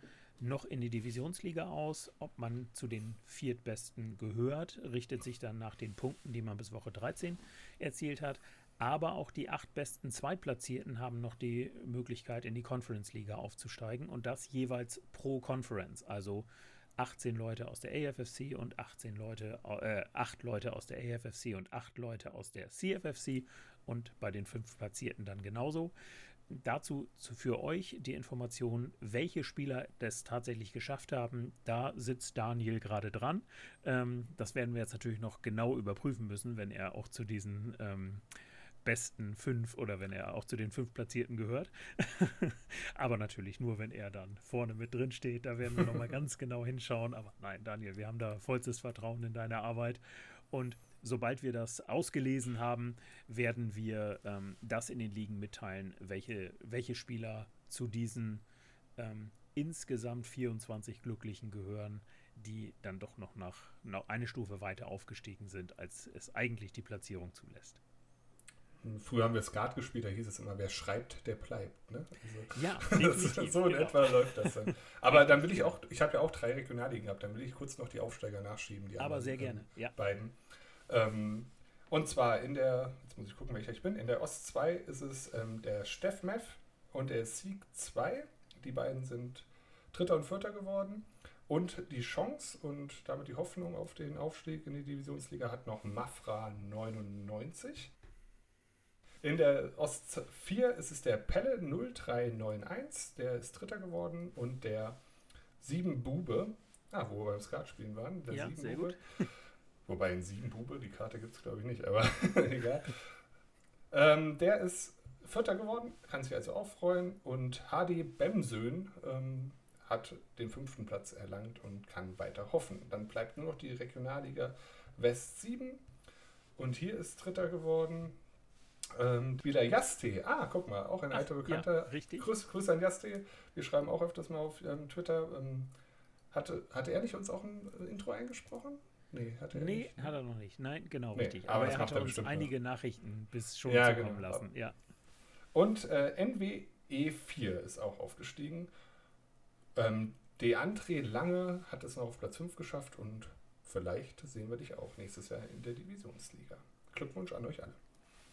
noch in die Divisionsliga aus. Ob man zu den viertbesten gehört, richtet sich dann nach den Punkten, die man bis Woche 13 erzielt hat. Aber auch die acht besten Zweitplatzierten haben noch die Möglichkeit, in die Conference Liga aufzusteigen und das jeweils pro Conference. Also 18 Leute aus der AFFC und 18 Leute, äh, 8 Leute aus der AFFC und 8 Leute aus der CFFC und bei den fünf Platzierten dann genauso. Dazu für euch die Information, welche Spieler das tatsächlich geschafft haben. Da sitzt Daniel gerade dran. Ähm, das werden wir jetzt natürlich noch genau überprüfen müssen, wenn er auch zu diesen ähm, besten fünf oder wenn er auch zu den fünf Platzierten gehört. Aber natürlich nur, wenn er dann vorne mit drin steht. Da werden wir nochmal ganz genau hinschauen. Aber nein, Daniel, wir haben da vollstes Vertrauen in deine Arbeit. Und sobald wir das ausgelesen haben, werden wir ähm, das in den Ligen mitteilen, welche, welche Spieler zu diesen ähm, insgesamt 24 Glücklichen gehören, die dann doch noch nach, noch eine Stufe weiter aufgestiegen sind, als es eigentlich die Platzierung zulässt. Früher haben wir Skat gespielt, da hieß es immer, wer schreibt, der bleibt. Ne? Also, ja, definitiv. so in genau. etwa läuft das dann. Aber dann will ich auch, ich habe ja auch drei Regionalligen gehabt, dann will ich kurz noch die Aufsteiger nachschieben. Die Aber anderen, sehr gerne, ja. Beiden. Ähm, und zwar in der, jetzt muss ich gucken, welcher ich bin, in der Ost 2 ist es ähm, der Steff und der Sieg 2. Die beiden sind Dritter und Vierter geworden. Und die Chance und damit die Hoffnung auf den Aufstieg in die Divisionsliga hat noch Mafra 99. In der Ost 4 ist es der Pelle 0391, der ist Dritter geworden. Und der 7 Bube, ah, wo wir beim Skat spielen waren, der ja, 7 sehr Bube, gut. Wobei in sieben Bube, die Karte gibt es glaube ich nicht, aber egal. Ähm, der ist Vierter geworden, kann sich also auch freuen. Und HD Bemsön ähm, hat den fünften Platz erlangt und kann weiter hoffen. Dann bleibt nur noch die Regionalliga West 7. Und hier ist Dritter geworden. Ähm, wieder Jaste. Ah, guck mal, auch ein Ach, alter Bekannter. Ja, richtig. Grüß, Grüß an Jaste. Wir schreiben auch öfters mal auf ähm, Twitter. Ähm, hatte, hatte er nicht uns auch ein äh, Intro eingesprochen? Nee, hat er nee, nicht. hat er noch nicht. Nein, genau, nee, richtig. Aber, aber er hat uns einige noch. Nachrichten bis schon ja, zukommen genau. lassen. Ja. Und äh, NWE4 ist auch aufgestiegen. Ähm, Deandre Lange hat es noch auf Platz 5 geschafft und vielleicht sehen wir dich auch nächstes Jahr in der Divisionsliga. Glückwunsch an euch alle.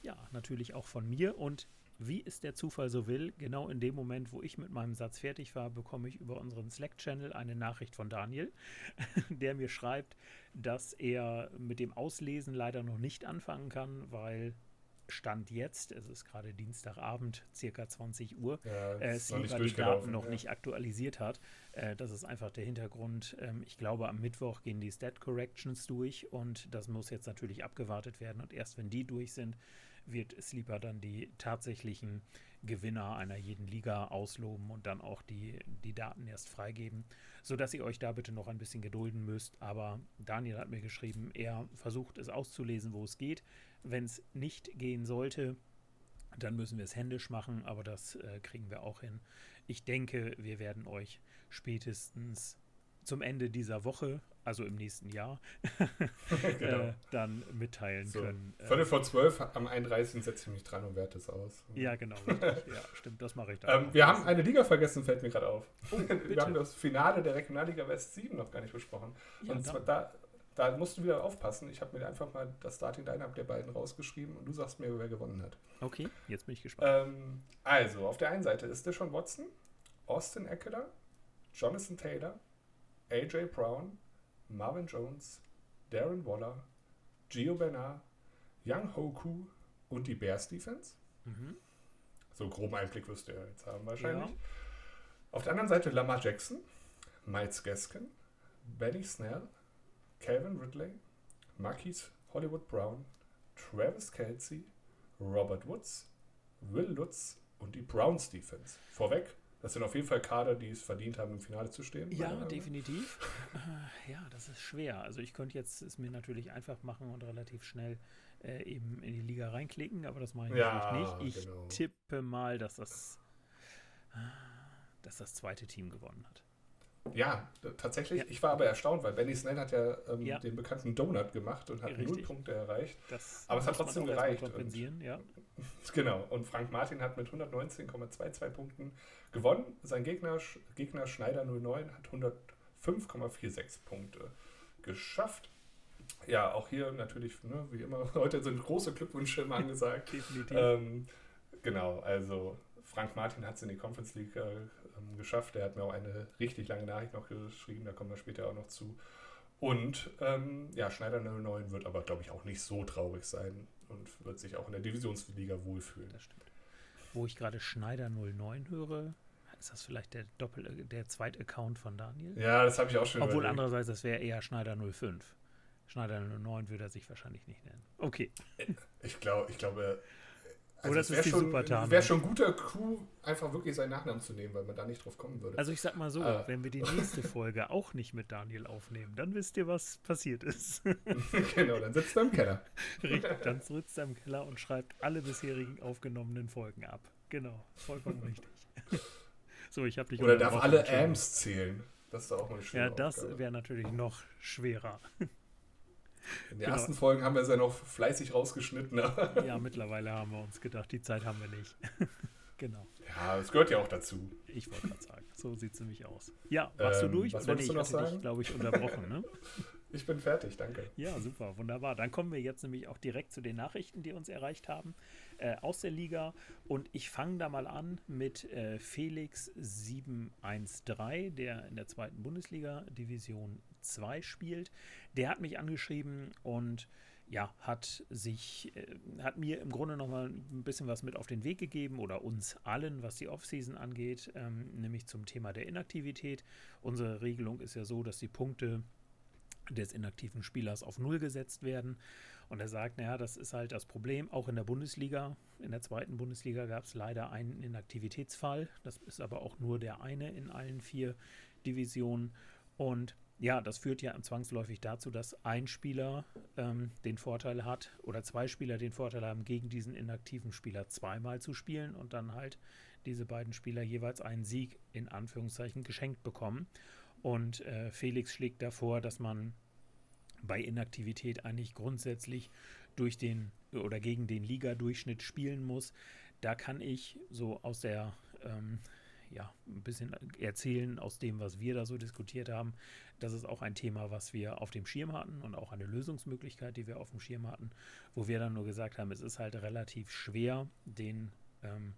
Ja, natürlich auch von mir und wie es der Zufall so will, genau in dem Moment, wo ich mit meinem Satz fertig war, bekomme ich über unseren Slack-Channel eine Nachricht von Daniel, der mir schreibt, dass er mit dem Auslesen leider noch nicht anfangen kann, weil Stand jetzt, es ist gerade Dienstagabend, circa 20 Uhr, ja, äh, Sleeper die Daten noch ja. nicht aktualisiert hat. Äh, das ist einfach der Hintergrund. Ähm, ich glaube, am Mittwoch gehen die Stat Corrections durch und das muss jetzt natürlich abgewartet werden. Und erst wenn die durch sind, wird Sleeper dann die tatsächlichen Gewinner einer jeden Liga ausloben und dann auch die, die Daten erst freigeben, sodass ihr euch da bitte noch ein bisschen gedulden müsst. Aber Daniel hat mir geschrieben, er versucht es auszulesen, wo es geht. Wenn es nicht gehen sollte, dann müssen wir es händisch machen, aber das äh, kriegen wir auch hin. Ich denke, wir werden euch spätestens zum Ende dieser Woche, also im nächsten Jahr, genau. äh, dann mitteilen so. können. Äh, Viertel vor zwölf am 31. setze ich mich dran und werte es aus. Ja, genau. ja, stimmt, das mache ich dann. Ähm, wir haben eine Liga vergessen, fällt mir gerade auf. Oh, wir haben das Finale der Regionalliga West 7 noch gar nicht besprochen. Ja, und zwar, da, da musst du wieder aufpassen. Ich habe mir einfach mal das Starting Lineup der beiden rausgeschrieben und du sagst mir, wer gewonnen hat. Okay, jetzt bin ich gespannt. Ähm, also, auf der einen Seite ist Deshaun Watson, Austin Eckler, Jonathan Taylor, AJ Brown, Marvin Jones, Darren Waller, Gio Bernard, Young Hoku und die Bears Defense. Mhm. So groben Einblick wirst du ja jetzt haben wahrscheinlich. Ja. Auf der anderen Seite Lamar Jackson, Miles Gaskin, Benny Snell, Calvin Ridley, Marquise Hollywood Brown, Travis Kelsey, Robert Woods, Will Lutz und die Browns Defense. Vorweg, das sind auf jeden Fall Kader, die es verdient haben, im Finale zu stehen. Ja, definitiv. Äh, ja, das ist schwer. Also ich könnte jetzt es mir natürlich einfach machen und relativ schnell äh, eben in die Liga reinklicken, aber das mache ich ja, natürlich nicht. Ich genau. tippe mal, dass das, äh, dass das zweite Team gewonnen hat. Ja, tatsächlich. Ja. Ich war aber erstaunt, weil Benny Snell hat ja, ähm, ja. den bekannten Donut gemacht und hat Richtig. null Punkte erreicht. Das aber es hat trotzdem gereicht. Und, ja. Genau. Und Frank Martin hat mit 119,22 Punkten gewonnen. Sein Gegner, Gegner Schneider 09 hat 105,46 Punkte geschafft. Ja, auch hier natürlich, ne, wie immer, heute sind große Glückwünsche immer angesagt. Definitiv. Ähm, genau, also Frank Martin hat es in die Conference League äh, ähm, geschafft. Er hat mir auch eine richtig lange Nachricht noch geschrieben, da kommen wir später auch noch zu. Und ähm, ja, Schneider 09 wird aber, glaube ich, auch nicht so traurig sein und wird sich auch in der Divisionsliga wohlfühlen. Das stimmt. Wo ich gerade Schneider 09 höre, ist das vielleicht der Doppel der Zweit-Account von Daniel? Ja, das habe ich auch schon Obwohl überlegt. andererseits, das wäre eher Schneider 05. Schneider 09 würde er sich wahrscheinlich nicht nennen. Okay. Ich, glaub, ich glaube, also Oder es wäre schon, wär schon guter Coup, einfach wirklich seinen Nachnamen zu nehmen, weil man da nicht drauf kommen würde. Also ich sag mal so, äh. wenn wir die nächste Folge auch nicht mit Daniel aufnehmen, dann wisst ihr, was passiert ist. genau, dann sitzt er im Keller. Richtig, dann sitzt er im Keller und schreibt alle bisherigen aufgenommenen Folgen ab. Genau, vollkommen richtig. so, ich habe dich Oder darf alle Ams zählen. Das ist auch mal schwer. Ja, das wäre natürlich noch schwerer. In den genau. ersten Folgen haben wir es ja noch fleißig rausgeschnitten. ja, mittlerweile haben wir uns gedacht, die Zeit haben wir nicht. genau. Ja, es gehört ja auch dazu. Ich wollte gerade sagen, so sieht es nämlich aus. Ja, warst ähm, du durch? Was oder nee, du noch ich sagen? glaube ich, unterbrochen, ne? Ich bin fertig, danke. Ja, super, wunderbar. Dann kommen wir jetzt nämlich auch direkt zu den Nachrichten, die uns erreicht haben äh, aus der Liga. Und ich fange da mal an mit äh, Felix 713, der in der zweiten Bundesliga Division 2 spielt. Der hat mich angeschrieben und ja, hat sich, äh, hat mir im Grunde nochmal ein bisschen was mit auf den Weg gegeben oder uns allen, was die Offseason angeht, ähm, nämlich zum Thema der Inaktivität. Unsere Regelung ist ja so, dass die Punkte des inaktiven Spielers auf Null gesetzt werden. Und er sagt, naja, das ist halt das Problem. Auch in der Bundesliga, in der zweiten Bundesliga gab es leider einen Inaktivitätsfall. Das ist aber auch nur der eine in allen vier Divisionen. Und ja, das führt ja zwangsläufig dazu, dass ein Spieler ähm, den Vorteil hat oder zwei Spieler den Vorteil haben, gegen diesen inaktiven Spieler zweimal zu spielen und dann halt diese beiden Spieler jeweils einen Sieg in Anführungszeichen geschenkt bekommen. Und äh, Felix schlägt davor, dass man bei Inaktivität eigentlich grundsätzlich durch den oder gegen den Liga-Durchschnitt spielen muss. Da kann ich so aus der ähm, ja, ein bisschen erzählen aus dem, was wir da so diskutiert haben. Das ist auch ein Thema, was wir auf dem Schirm hatten und auch eine Lösungsmöglichkeit, die wir auf dem Schirm hatten, wo wir dann nur gesagt haben, es ist halt relativ schwer, den ähm,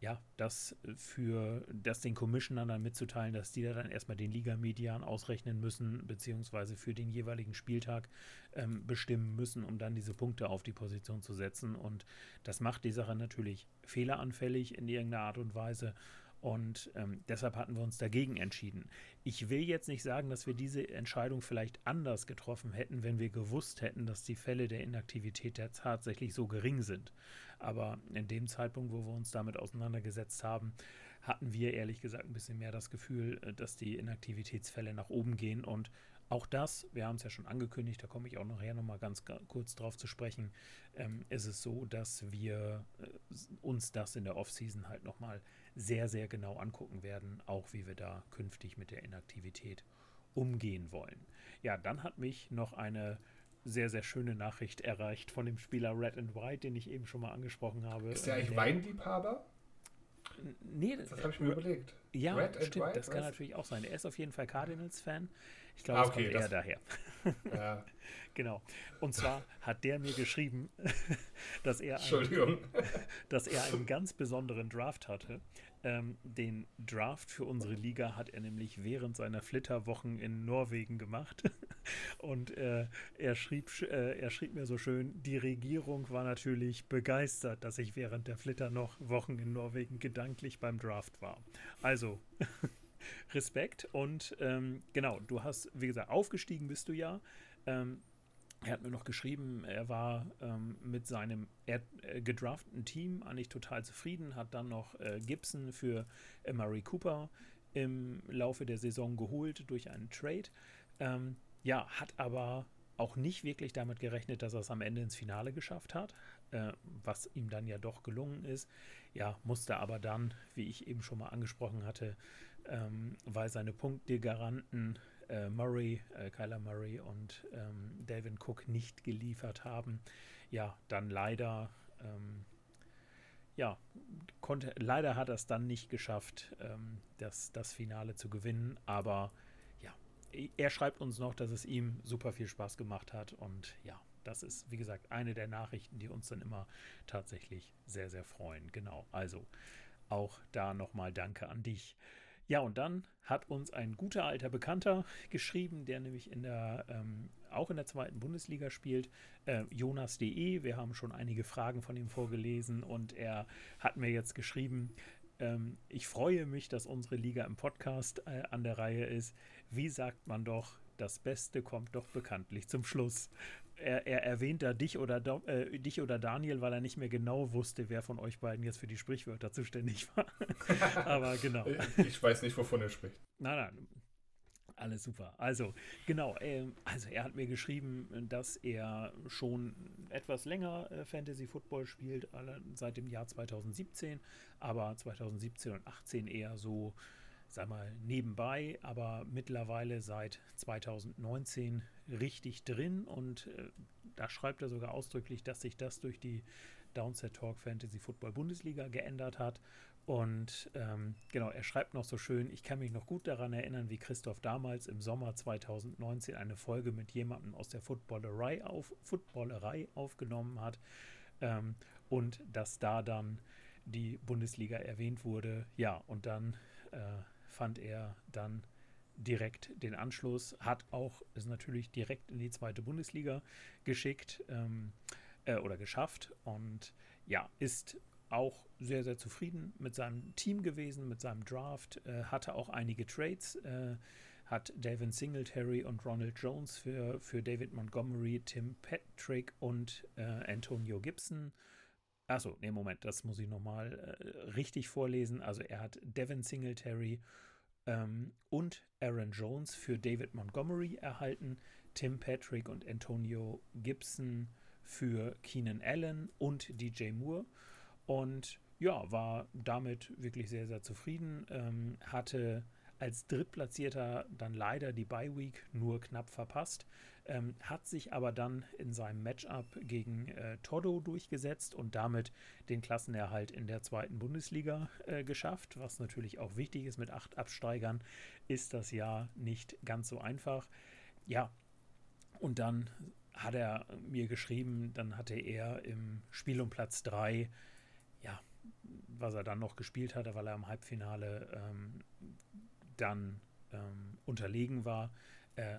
ja, das für das den Commissionern dann mitzuteilen, dass die da dann erstmal den Liga-Median ausrechnen müssen, beziehungsweise für den jeweiligen Spieltag ähm, bestimmen müssen, um dann diese Punkte auf die Position zu setzen. Und das macht die Sache natürlich fehleranfällig in irgendeiner Art und Weise. Und ähm, deshalb hatten wir uns dagegen entschieden. Ich will jetzt nicht sagen, dass wir diese Entscheidung vielleicht anders getroffen hätten, wenn wir gewusst hätten, dass die Fälle der Inaktivität ja tatsächlich so gering sind. Aber in dem Zeitpunkt, wo wir uns damit auseinandergesetzt haben, hatten wir ehrlich gesagt ein bisschen mehr das Gefühl, äh, dass die Inaktivitätsfälle nach oben gehen. Und auch das, wir haben es ja schon angekündigt, da komme ich auch nachher nochmal ganz kurz drauf zu sprechen, ähm, ist es so, dass wir äh, uns das in der Offseason halt nochmal sehr, sehr genau angucken werden, auch wie wir da künftig mit der Inaktivität umgehen wollen. Ja, dann hat mich noch eine sehr, sehr schöne Nachricht erreicht von dem Spieler Red and White, den ich eben schon mal angesprochen habe. Ist der eigentlich der, Weinliebhaber? Nee, das habe ich mir überlegt. Ja, Red stimmt, das kann natürlich auch sein. Er ist auf jeden Fall Cardinals-Fan. Ich glaube, ah, okay, das kommt eher daher. Ja. genau. Und zwar hat der mir geschrieben, dass er, einen, dass er einen ganz besonderen Draft hatte Ähm, den Draft für unsere Liga hat er nämlich während seiner Flitterwochen in Norwegen gemacht. Und äh, er, schrieb, äh, er schrieb mir so schön, die Regierung war natürlich begeistert, dass ich während der Flitter noch Wochen in Norwegen gedanklich beim Draft war. Also, Respekt. Und ähm, genau, du hast, wie gesagt, aufgestiegen bist du ja. Ähm, er hat mir noch geschrieben, er war ähm, mit seinem er, äh, gedrafteten Team eigentlich total zufrieden, hat dann noch äh, Gibson für äh, Murray Cooper im Laufe der Saison geholt durch einen Trade. Ähm, ja, hat aber auch nicht wirklich damit gerechnet, dass er es am Ende ins Finale geschafft hat, äh, was ihm dann ja doch gelungen ist. Ja, musste aber dann, wie ich eben schon mal angesprochen hatte, ähm, weil seine Punktegaranten äh, Murray, äh, Kyler Murray und ähm, Delvin Cook nicht geliefert haben, ja, dann leider, ähm, ja, konnte, leider hat er es dann nicht geschafft, ähm, das, das Finale zu gewinnen, aber ja, er schreibt uns noch, dass es ihm super viel Spaß gemacht hat und ja, das ist, wie gesagt, eine der Nachrichten, die uns dann immer tatsächlich sehr, sehr freuen. Genau, also auch da nochmal Danke an dich. Ja, und dann hat uns ein guter alter Bekannter geschrieben, der nämlich in der, ähm, auch in der zweiten Bundesliga spielt, äh, Jonas.de. Wir haben schon einige Fragen von ihm vorgelesen und er hat mir jetzt geschrieben, ähm, ich freue mich, dass unsere Liga im Podcast äh, an der Reihe ist. Wie sagt man doch, das Beste kommt doch bekanntlich zum Schluss er, er, erwähnt da dich oder, äh, dich oder Daniel, weil er nicht mehr genau wusste, wer von euch beiden jetzt für die Sprichwörter zuständig war. Aber genau. Ich weiß nicht, wovon er spricht. Nein, nein. Alles super. Also, genau. Äh, also, er hat mir geschrieben, dass er schon etwas länger äh, Fantasy Football spielt, alle, seit dem Jahr 2017, aber 2017 und 2018 eher so sag mal, nebenbei, aber mittlerweile seit 2019 richtig drin und äh, da schreibt er sogar ausdrücklich, dass sich das durch die Downset Talk Fantasy Football Bundesliga geändert hat. Und ähm, genau, er schreibt noch so schön, ich kann mich noch gut daran erinnern, wie Christoph damals im Sommer 2019 eine Folge mit jemandem aus der Footballerei, auf, Footballerei aufgenommen hat ähm, und dass da dann die Bundesliga erwähnt wurde. Ja, und dann äh, fand er dann direkt den Anschluss, hat auch es natürlich direkt in die zweite Bundesliga geschickt ähm, äh, oder geschafft und ja, ist auch sehr, sehr zufrieden mit seinem Team gewesen, mit seinem Draft, äh, hatte auch einige Trades, äh, hat David Singletary und Ronald Jones für, für David Montgomery, Tim Patrick und äh, Antonio Gibson. Achso, nee, Moment, das muss ich nochmal äh, richtig vorlesen. Also er hat Devin Singletary ähm, und Aaron Jones für David Montgomery erhalten, Tim Patrick und Antonio Gibson für Keenan Allen und DJ Moore. Und ja, war damit wirklich sehr, sehr zufrieden. Ähm, hatte als Drittplatzierter dann leider die Bye Week nur knapp verpasst ähm, hat sich aber dann in seinem Matchup gegen äh, Todo durchgesetzt und damit den Klassenerhalt in der zweiten Bundesliga äh, geschafft, was natürlich auch wichtig ist. Mit acht Absteigern ist das ja nicht ganz so einfach. Ja, und dann hat er mir geschrieben, dann hatte er im Spiel um Platz 3, ja, was er dann noch gespielt hatte, weil er im Halbfinale ähm, dann ähm, unterlegen war, äh,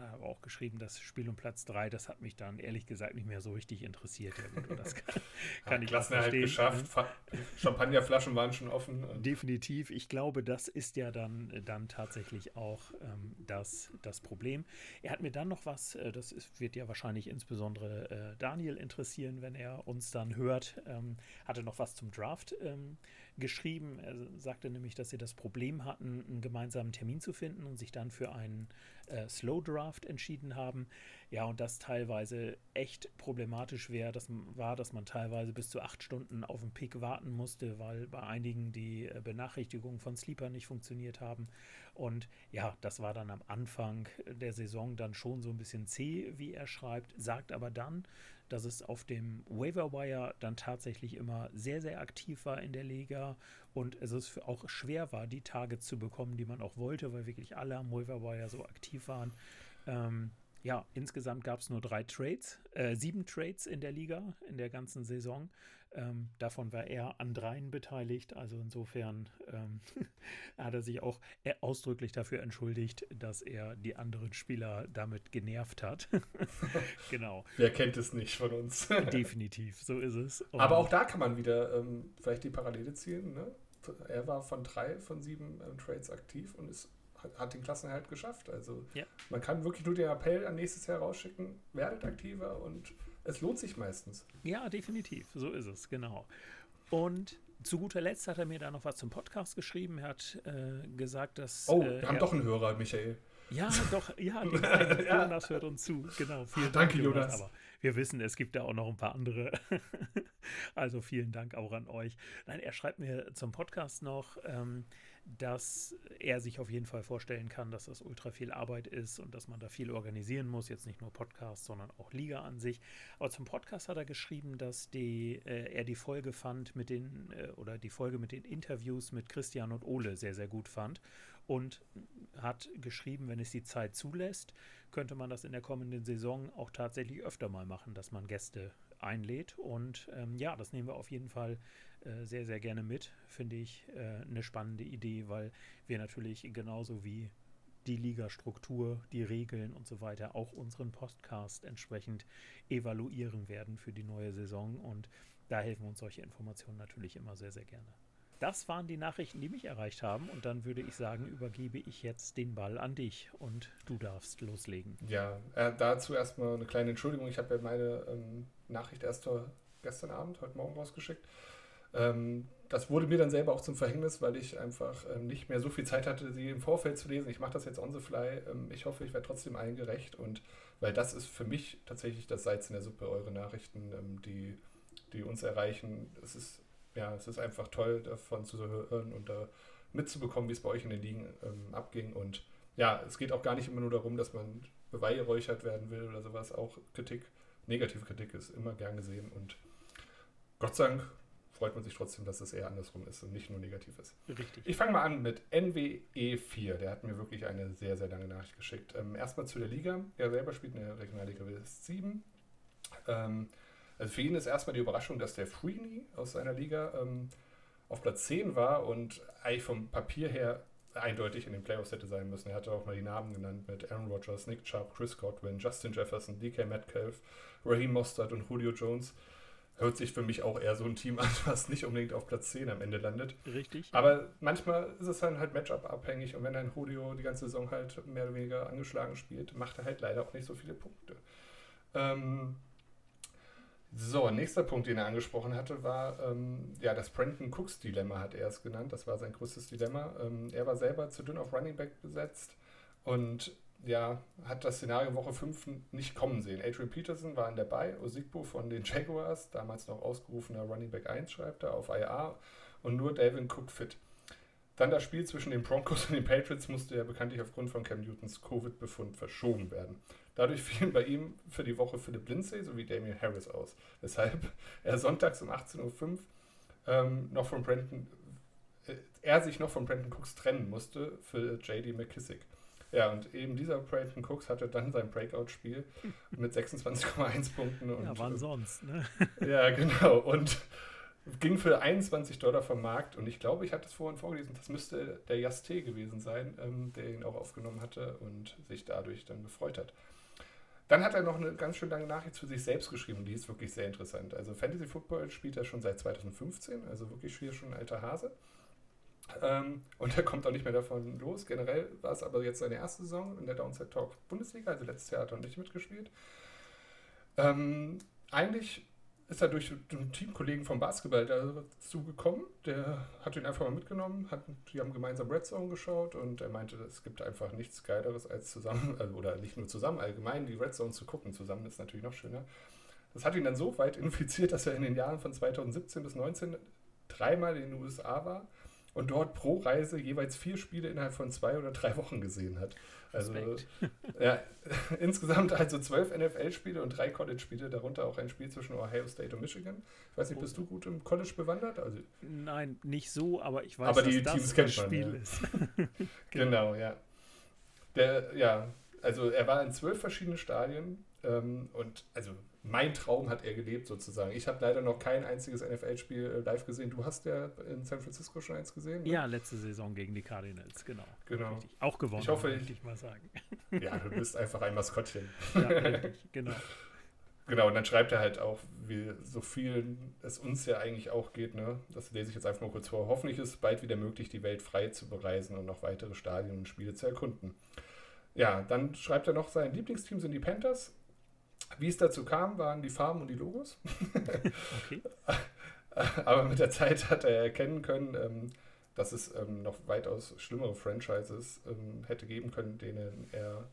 habe auch geschrieben, das Spiel um Platz 3, das hat mich dann ehrlich gesagt nicht mehr so richtig interessiert. Ja, gut, das kann, kann ja, ich auch verstehen. geschafft. Ne? Champagnerflaschen waren schon offen. Definitiv. Ich glaube, das ist ja dann, dann tatsächlich auch ähm, das, das Problem. Er hat mir dann noch was, äh, das ist, wird ja wahrscheinlich insbesondere äh, Daniel interessieren, wenn er uns dann hört, ähm, hatte noch was zum Draft ähm, geschrieben. Er sagte nämlich, dass sie das Problem hatten, einen gemeinsamen Termin zu finden und sich dann für einen äh, Slow Draft entschieden haben. Ja, und das teilweise echt problematisch wäre, dass, war, dass man teilweise bis zu acht Stunden auf den Pick warten musste, weil bei einigen die äh, Benachrichtigungen von Sleeper nicht funktioniert haben. Und ja, das war dann am Anfang der Saison dann schon so ein bisschen zäh, wie er schreibt, sagt aber dann, dass es auf dem Waiver Wire dann tatsächlich immer sehr, sehr aktiv war in der Liga und es ist auch schwer war, die Targets zu bekommen, die man auch wollte, weil wirklich alle am Waiver Wire so aktiv waren. Ähm, ja, insgesamt gab es nur drei Trades, äh, sieben Trades in der Liga in der ganzen Saison. Ähm, davon war er an dreien beteiligt. Also insofern ähm, hat er sich auch ausdrücklich dafür entschuldigt, dass er die anderen Spieler damit genervt hat. genau. Wer kennt es nicht von uns? Definitiv, so ist es. Und Aber auch da kann man wieder ähm, vielleicht die Parallele ziehen. Ne? Er war von drei von sieben ähm, Trades aktiv und ist hat den Klassenerhalt geschafft. Also ja. man kann wirklich nur den Appell an nächstes Jahr rausschicken, werdet aktiver und es lohnt sich meistens. Ja, definitiv. So ist es, genau. Und zu guter Letzt hat er mir da noch was zum Podcast geschrieben. Er hat äh, gesagt, dass. Oh, wir äh, haben doch einen Hörer, Michael. Ja, doch, ja, Jonas hört uns zu. Genau. Vielen danke, Dank, Jonas. Jonas. Aber wir wissen, es gibt da auch noch ein paar andere. also vielen Dank auch an euch. Nein, er schreibt mir zum Podcast noch. Ähm, dass er sich auf jeden Fall vorstellen kann, dass das ultra viel Arbeit ist und dass man da viel organisieren muss. Jetzt nicht nur Podcast, sondern auch Liga an sich. Aber zum Podcast hat er geschrieben, dass die, äh, er die Folge fand mit den, äh, oder die Folge mit den Interviews mit Christian und Ole sehr, sehr gut fand. Und hat geschrieben, wenn es die Zeit zulässt, könnte man das in der kommenden Saison auch tatsächlich öfter mal machen, dass man Gäste einlädt. Und ähm, ja, das nehmen wir auf jeden Fall äh, sehr, sehr gerne mit. Finde ich äh, eine spannende Idee, weil wir natürlich genauso wie die Ligastruktur, die Regeln und so weiter auch unseren Podcast entsprechend evaluieren werden für die neue Saison. Und da helfen uns solche Informationen natürlich immer sehr, sehr gerne. Das waren die Nachrichten, die mich erreicht haben. Und dann würde ich sagen, übergebe ich jetzt den Ball an dich und du darfst loslegen. Ja, äh, dazu erstmal eine kleine Entschuldigung. Ich habe ja meine ähm, Nachricht erst gestern Abend, heute Morgen rausgeschickt. Ähm, das wurde mir dann selber auch zum Verhängnis, weil ich einfach ähm, nicht mehr so viel Zeit hatte, sie im Vorfeld zu lesen. Ich mache das jetzt on the fly. Ähm, ich hoffe, ich werde trotzdem allen gerecht und weil das ist für mich tatsächlich das Salz in der Suppe, eure Nachrichten, ähm, die, die uns erreichen. Es ist, ja, es ist einfach toll, davon zu hören und da mitzubekommen, wie es bei euch in den Ligen ähm, abging. Und ja, es geht auch gar nicht immer nur darum, dass man beweihräuchert werden will oder sowas. Auch Kritik, negative Kritik ist immer gern gesehen und Gott sei Dank freut man sich trotzdem, dass es eher andersrum ist und nicht nur negativ ist. Richtig. Ich fange mal an mit NWE4. Der hat mir wirklich eine sehr, sehr lange Nachricht geschickt. Ähm, erstmal zu der Liga. Er selber spielt in der Regionalliga West 7. Ähm, also für ihn ist erstmal die Überraschung, dass der Freeney aus seiner Liga ähm, auf Platz 10 war und eigentlich vom Papier her eindeutig in den Playoffs hätte sein müssen. Er hatte auch mal die Namen genannt mit Aaron Rodgers, Nick Chubb, Chris Godwin, Justin Jefferson, DK Metcalf, Raheem Mostert und Julio Jones hört sich für mich auch eher so ein Team an, was nicht unbedingt auf Platz 10 am Ende landet. Richtig. Aber manchmal ist es dann halt Matchup-abhängig und wenn ein Julio die ganze Saison halt mehr oder weniger angeschlagen spielt, macht er halt leider auch nicht so viele Punkte. Ähm, so, nächster Punkt, den er angesprochen hatte, war ähm, ja das Brandon Cooks Dilemma, hat er es genannt. Das war sein größtes Dilemma. Ähm, er war selber zu dünn auf Running Back besetzt und ja, hat das Szenario Woche 5 nicht kommen sehen. Adrian Peterson war dabei, Osigbo von den Jaguars, damals noch ausgerufener Running Back 1, schreibt er, auf IA und nur Dalvin Cook fit. Dann das Spiel zwischen den Broncos und den Patriots musste ja bekanntlich aufgrund von Cam Newtons Covid-Befund verschoben werden. Dadurch fielen bei ihm für die Woche Philip Lindsay sowie Damian Harris aus, weshalb er sonntags um 18.05 Uhr ähm, noch von Brandon, äh, er sich noch von Brandon Cooks trennen musste für JD McKissick. Ja, und eben dieser Brandon Cooks hatte dann sein Breakout-Spiel mit 26,1 Punkten. Und, ja, wann sonst, ne? Ja, genau. Und ging für 21 Dollar vom Markt. Und ich glaube, ich hatte es vorhin vorgelesen, das müsste der Jaste gewesen sein, ähm, der ihn auch aufgenommen hatte und sich dadurch dann gefreut hat. Dann hat er noch eine ganz schön lange Nachricht zu sich selbst geschrieben, die ist wirklich sehr interessant. Also Fantasy Football spielt er schon seit 2015, also wirklich hier schon ein alter Hase. Ähm, und er kommt auch nicht mehr davon los. Generell war es aber jetzt seine erste Saison in der Downside Talk Bundesliga, also letztes Jahr hat er nicht mitgespielt. Ähm, eigentlich ist er durch einen Teamkollegen vom Basketball dazu gekommen. Der hat ihn einfach mal mitgenommen, hat, die haben gemeinsam Red Zone geschaut und er meinte, es gibt einfach nichts Geileres als zusammen, also, oder nicht nur zusammen, allgemein die Red Zone zu gucken. Zusammen ist natürlich noch schöner. Das hat ihn dann so weit infiziert, dass er in den Jahren von 2017 bis 2019 dreimal in den USA war und dort pro Reise jeweils vier Spiele innerhalb von zwei oder drei Wochen gesehen hat. Also ja, insgesamt also zwölf NFL-Spiele und drei College-Spiele, darunter auch ein Spiel zwischen Ohio State und Michigan. Ich weiß nicht, bist du gut im College bewandert? Also, Nein, nicht so, aber ich weiß, aber die dass Teams das Spiel man, ist. genau. genau, ja. Der, ja, Also er war in zwölf verschiedenen Stadien ähm, und also mein Traum hat er gelebt sozusagen. Ich habe leider noch kein einziges NFL-Spiel äh, live gesehen. Du hast ja in San Francisco schon eins gesehen? Ne? Ja, letzte Saison gegen die Cardinals, genau. Genau. Richtig. Auch gewonnen, ich hoffe, ich, ich mal sagen. Ja, du bist einfach ein Maskottchen. Ja, richtig, genau. Genau, und dann schreibt er halt auch, wie so viel es uns ja eigentlich auch geht, ne? Das lese ich jetzt einfach mal kurz vor. Hoffentlich ist es bald wieder möglich, die Welt frei zu bereisen und noch weitere Stadien und Spiele zu erkunden. Ja, dann schreibt er noch, sein Lieblingsteam sind die Panthers. Wie es dazu kam, waren die Farben und die Logos. okay. Aber mit der Zeit hat er erkennen können, ähm, dass es ähm, noch weitaus schlimmere Franchises ähm, hätte geben können, denen er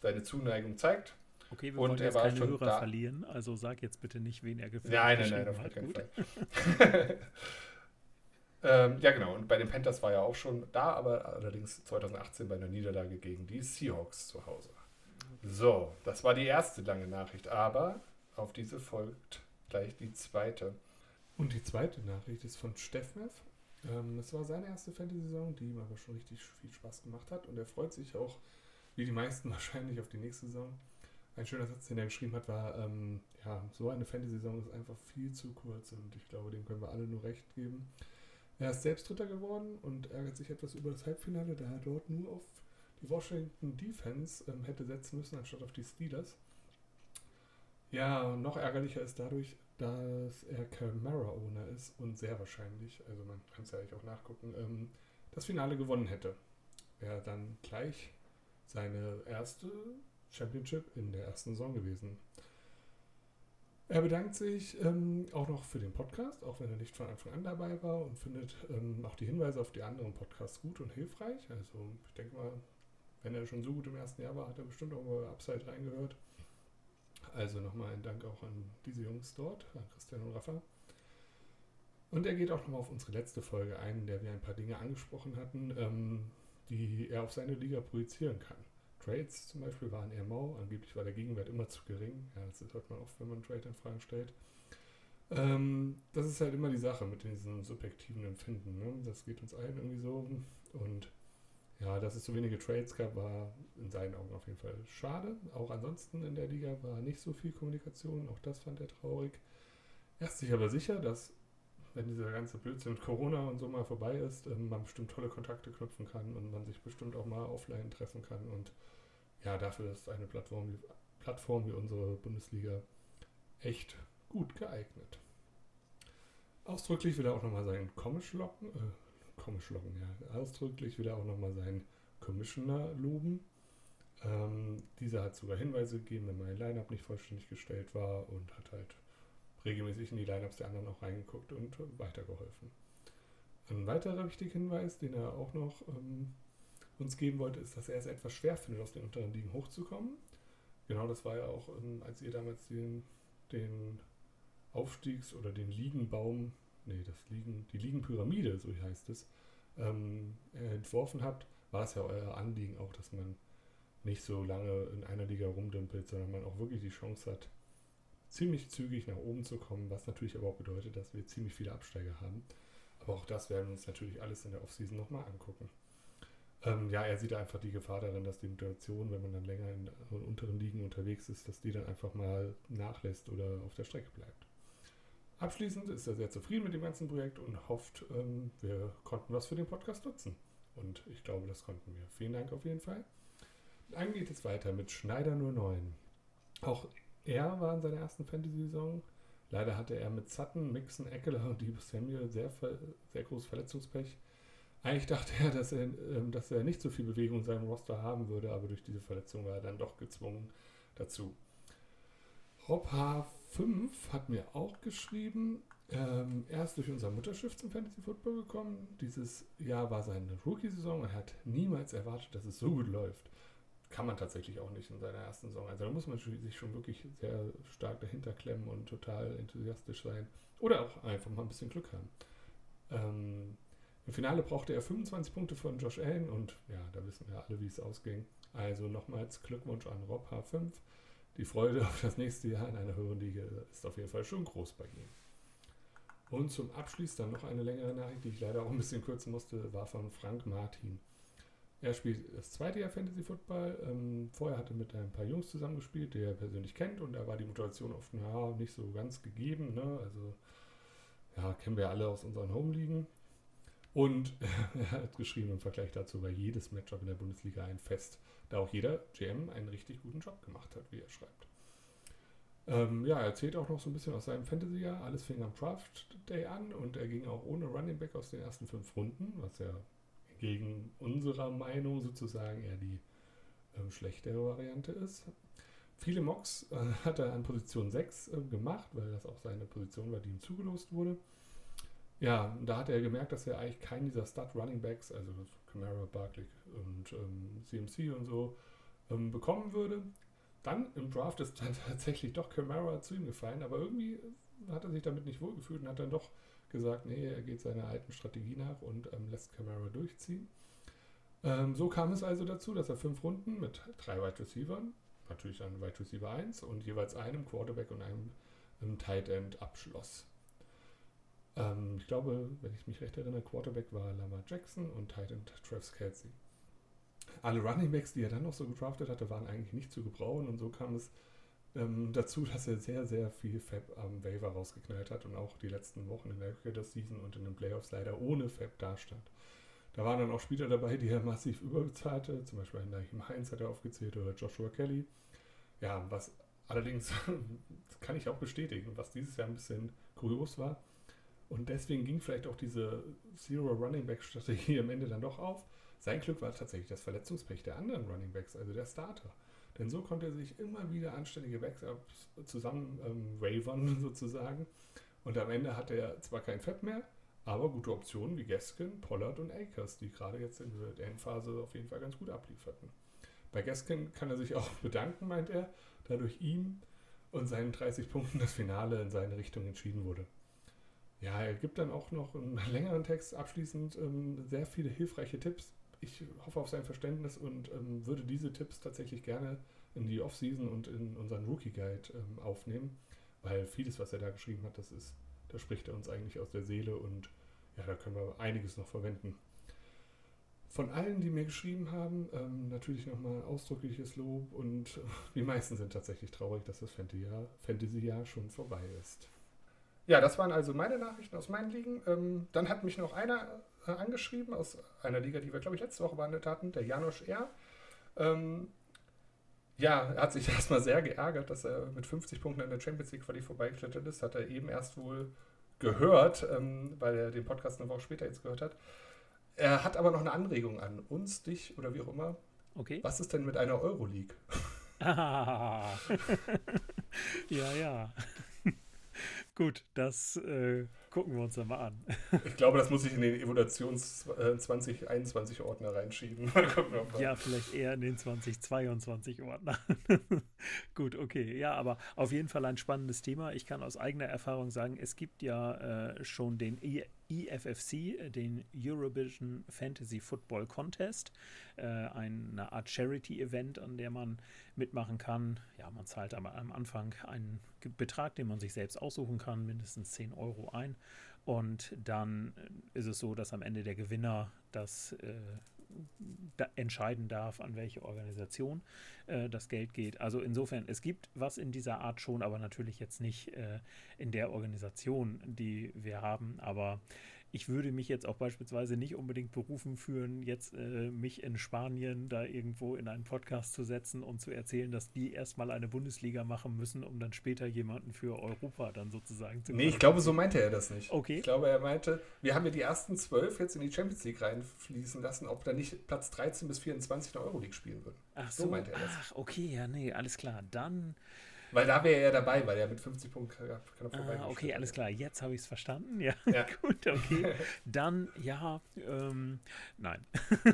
seine Zuneigung zeigt. Okay, wir und wollen jetzt keine Hörer da. verlieren, also sag jetzt bitte nicht, wen er gefällt. Nein, nein, nein, auf keinen Fall. ähm, ja, genau. Und bei den Panthers war er auch schon da, aber allerdings 2018 bei einer Niederlage gegen die Seahawks zu Hause. So, das war die erste lange Nachricht, aber auf diese folgt gleich die zweite. Und die zweite Nachricht ist von Steffnev. Ähm, es war seine erste Fantasy-Saison, die ihm aber schon richtig viel Spaß gemacht hat und er freut sich auch, wie die meisten wahrscheinlich, auf die nächste Saison. Ein schöner Satz, den er geschrieben hat, war, ähm, ja, so eine Fantasy-Saison ist einfach viel zu kurz und ich glaube, dem können wir alle nur recht geben. Er ist selbst Dritter geworden und ärgert sich etwas über das Halbfinale, da er dort nur auf die Washington Defense ähm, hätte setzen müssen, anstatt auf die Steelers. Ja, noch ärgerlicher ist dadurch, dass er Camara-Owner ist und sehr wahrscheinlich, also man kann es ja eigentlich auch nachgucken, ähm, das Finale gewonnen hätte. Wäre dann gleich seine erste Championship in der ersten Saison gewesen. Er bedankt sich ähm, auch noch für den Podcast, auch wenn er nicht von Anfang an dabei war und findet ähm, auch die Hinweise auf die anderen Podcasts gut und hilfreich. Also ich denke mal, wenn er schon so gut im ersten Jahr war, hat er bestimmt auch mal Upside reingehört. Also nochmal ein Dank auch an diese Jungs dort, an Christian und Rafa. Und er geht auch nochmal auf unsere letzte Folge ein, in der wir ein paar Dinge angesprochen hatten, ähm, die er auf seine Liga projizieren kann. Trades zum Beispiel waren eher mau, angeblich war der Gegenwert immer zu gering. Ja, das hört man oft, wenn man Trade in Frage stellt. Ähm, das ist halt immer die Sache mit diesem subjektiven Empfinden. Ne? Das geht uns allen irgendwie so. Und ja, dass es so wenige Trades gab, war in seinen Augen auf jeden Fall schade. Auch ansonsten in der Liga war nicht so viel Kommunikation. Auch das fand er traurig. Er ist sich aber sicher, dass wenn dieser ganze Blödsinn mit Corona und so mal vorbei ist, ähm, man bestimmt tolle Kontakte knüpfen kann und man sich bestimmt auch mal offline treffen kann. Und ja, dafür ist eine Plattform wie, Plattform wie unsere Bundesliga echt gut geeignet. Ausdrücklich will er auch nochmal seinen Komisch locken, äh, Komisch ja, ausdrücklich will er auch nochmal seinen Commissioner loben. Ähm, dieser hat sogar Hinweise gegeben, wenn mein Lineup nicht vollständig gestellt war und hat halt regelmäßig in die Lineups der anderen auch reingeguckt und weitergeholfen. Ein weiterer wichtiger Hinweis, den er auch noch ähm, uns geben wollte, ist, dass er es etwas schwer findet, aus den unteren Ligen hochzukommen. Genau das war ja auch, ähm, als ihr damals den, den Aufstiegs- oder den Ligenbaum, nee, das Ligen, die Ligenpyramide, so heißt es, ähm, entworfen habt, war es ja euer Anliegen auch, dass man nicht so lange in einer Liga rumdümpelt, sondern man auch wirklich die Chance hat, ziemlich zügig nach oben zu kommen, was natürlich aber auch bedeutet, dass wir ziemlich viele Absteiger haben. Aber auch das werden wir uns natürlich alles in der Offseason nochmal angucken. Ähm, ja, er sieht einfach die Gefahr darin, dass die Mutation, wenn man dann länger in unteren Ligen unterwegs ist, dass die dann einfach mal nachlässt oder auf der Strecke bleibt. Abschließend ist er sehr zufrieden mit dem ganzen Projekt und hofft, ähm, wir konnten was für den Podcast nutzen. Und ich glaube, das konnten wir. Vielen Dank auf jeden Fall. Dann geht es weiter mit Schneider 09. Auch er war in seiner ersten Fantasy-Saison. Leider hatte er mit Sutton, Mixon, Eckler und Debo Samuel sehr, sehr großes Verletzungspech. Eigentlich dachte er dass, er, ähm, dass er nicht so viel Bewegung in seinem Roster haben würde, aber durch diese Verletzung war er dann doch gezwungen dazu. Rob H5 hat mir auch geschrieben, ähm, er ist durch unser Mutterschiff zum Fantasy Football gekommen. Dieses Jahr war seine Rookie-Saison. Er hat niemals erwartet, dass es so gut läuft kann man tatsächlich auch nicht in seiner ersten Saison. Also da muss man sich schon wirklich sehr stark dahinter klemmen und total enthusiastisch sein. Oder auch einfach mal ein bisschen Glück haben. Ähm, Im Finale brauchte er 25 Punkte von Josh Allen und ja, da wissen wir alle, wie es ausging. Also nochmals Glückwunsch an Rob H5. Die Freude auf das nächste Jahr in einer höheren Liga ist auf jeden Fall schon groß bei ihm. Und zum Abschluss dann noch eine längere Nachricht, die ich leider auch ein bisschen kürzen musste, war von Frank Martin. Er spielt das zweite Jahr Fantasy Football. Ähm, vorher hat er mit ein paar Jungs zusammengespielt, die er persönlich kennt. Und da war die Motivation oft ja, nicht so ganz gegeben. Ne? Also, ja, kennen wir alle aus unseren Home-Ligen. Und er hat geschrieben im Vergleich dazu war jedes Matchup in der Bundesliga ein Fest, da auch jeder GM einen richtig guten Job gemacht hat, wie er schreibt. Ähm, ja, er erzählt auch noch so ein bisschen aus seinem Fantasy-Jahr. Alles fing am Draft Day an und er ging auch ohne Running Back aus den ersten fünf Runden, was ja gegen unserer Meinung sozusagen eher die ähm, schlechtere Variante ist. Viele Mocks äh, hat er an Position 6 äh, gemacht, weil das auch seine Position war, die ihm zugelost wurde. Ja, da hat er gemerkt, dass er eigentlich keinen dieser Stud-Running-Backs, also Camara, Barkley und ähm, CMC und so, ähm, bekommen würde. Dann im Draft ist dann tatsächlich doch Camara zu ihm gefallen, aber irgendwie hat er sich damit nicht wohlgefühlt und hat dann doch gesagt, nee, er geht seiner alten Strategie nach und ähm, lässt Camara durchziehen. Ähm, so kam es also dazu, dass er fünf Runden mit drei Wide Receivers, natürlich einem Wide Receiver 1 und jeweils einem Quarterback und einem, einem Tight End abschloss. Ähm, ich glaube, wenn ich mich recht erinnere, Quarterback war Lamar Jackson und Tight End Travis Kelsey. Alle Running Backs, die er dann noch so gedraftet hatte, waren eigentlich nicht zu gebrauchen und so kam es ähm, dazu, dass er sehr, sehr viel Fab am Waiver rausgeknallt hat und auch die letzten Wochen in der Regular Season und in den Playoffs leider ohne Fab dastand. Da waren dann auch Spieler dabei, die er massiv überbezahlte, zum Beispiel Naheem Heinz hat er aufgezählt oder Joshua Kelly. Ja, was allerdings, kann ich auch bestätigen, was dieses Jahr ein bisschen kurios war. Und deswegen ging vielleicht auch diese Zero Running Back Strategie am Ende dann doch auf. Sein Glück war tatsächlich das Verletzungspech der anderen Running Backs, also der Starter. Denn so konnte er sich immer wieder anständige Backups zusammen ähm, wavern sozusagen. Und am Ende hatte er zwar kein Fett mehr, aber gute Optionen wie Gaskin, Pollard und Akers, die gerade jetzt in der Endphase auf jeden Fall ganz gut ablieferten. Bei Gaskin kann er sich auch bedanken, meint er, da durch ihn und seinen 30 Punkten das Finale in seine Richtung entschieden wurde. Ja, er gibt dann auch noch einen längeren Text abschließend ähm, sehr viele hilfreiche Tipps, ich hoffe auf sein Verständnis und ähm, würde diese Tipps tatsächlich gerne in die Offseason und in unseren Rookie Guide ähm, aufnehmen, weil vieles, was er da geschrieben hat, das ist, da spricht er uns eigentlich aus der Seele und ja, da können wir einiges noch verwenden. Von allen, die mir geschrieben haben, ähm, natürlich nochmal ausdrückliches Lob und die meisten sind tatsächlich traurig, dass das Fantasy-Jahr Fantasy schon vorbei ist. Ja, das waren also meine Nachrichten aus meinen Ligen. Ähm, dann hat mich noch einer äh, angeschrieben aus einer Liga, die wir, glaube ich, letzte Woche behandelt hatten, der Janosch R. Ähm, ja, er hat sich erstmal sehr geärgert, dass er mit 50 Punkten in der Champions League Quali vorbeigeklettert ist. Hat er eben erst wohl gehört, ähm, weil er den Podcast eine Woche später jetzt gehört hat. Er hat aber noch eine Anregung an uns, dich oder wie auch immer. Okay. Was ist denn mit einer Euroleague? Ah. ja, ja. Gut, das äh, gucken wir uns dann mal an. Ich glaube, das muss ich in den Evaluations 2021 Ordner reinschieben. ja, vielleicht eher in den 2022 Ordner. Gut, okay. Ja, aber auf jeden Fall ein spannendes Thema. Ich kann aus eigener Erfahrung sagen, es gibt ja äh, schon den e EFFC, den Eurovision Fantasy Football Contest, äh, eine Art Charity-Event, an der man mitmachen kann. Ja, man zahlt am, am Anfang einen Betrag, den man sich selbst aussuchen kann, mindestens 10 Euro ein. Und dann ist es so, dass am Ende der Gewinner das äh, da entscheiden darf, an welche Organisation äh, das Geld geht. Also insofern, es gibt was in dieser Art schon, aber natürlich jetzt nicht äh, in der Organisation, die wir haben. Aber ich würde mich jetzt auch beispielsweise nicht unbedingt berufen fühlen, jetzt äh, mich in Spanien da irgendwo in einen Podcast zu setzen und zu erzählen, dass die erstmal eine Bundesliga machen müssen, um dann später jemanden für Europa dann sozusagen zu Nee, ich glaube, so meinte er das nicht. Okay. Ich glaube, er meinte, wir haben ja die ersten zwölf jetzt in die Champions League reinfließen lassen, ob da nicht Platz 13 bis 24 in der Euroleague spielen würden. Ach so, so meinte er das. Ach, okay, ja, nee, alles klar. Dann weil da wäre er ja dabei, weil er mit 50 Punkten kann, kann er ah, Okay, alles klar, jetzt habe ich es verstanden. Ja, ja. gut, okay. Dann, ja, ähm, nein.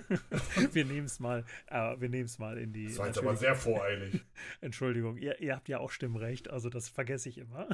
wir nehmen es mal, äh, wir nehmen es mal in die. Das war jetzt aber sehr voreilig. Entschuldigung, ihr, ihr, habt ja auch Stimmrecht, also das vergesse ich immer.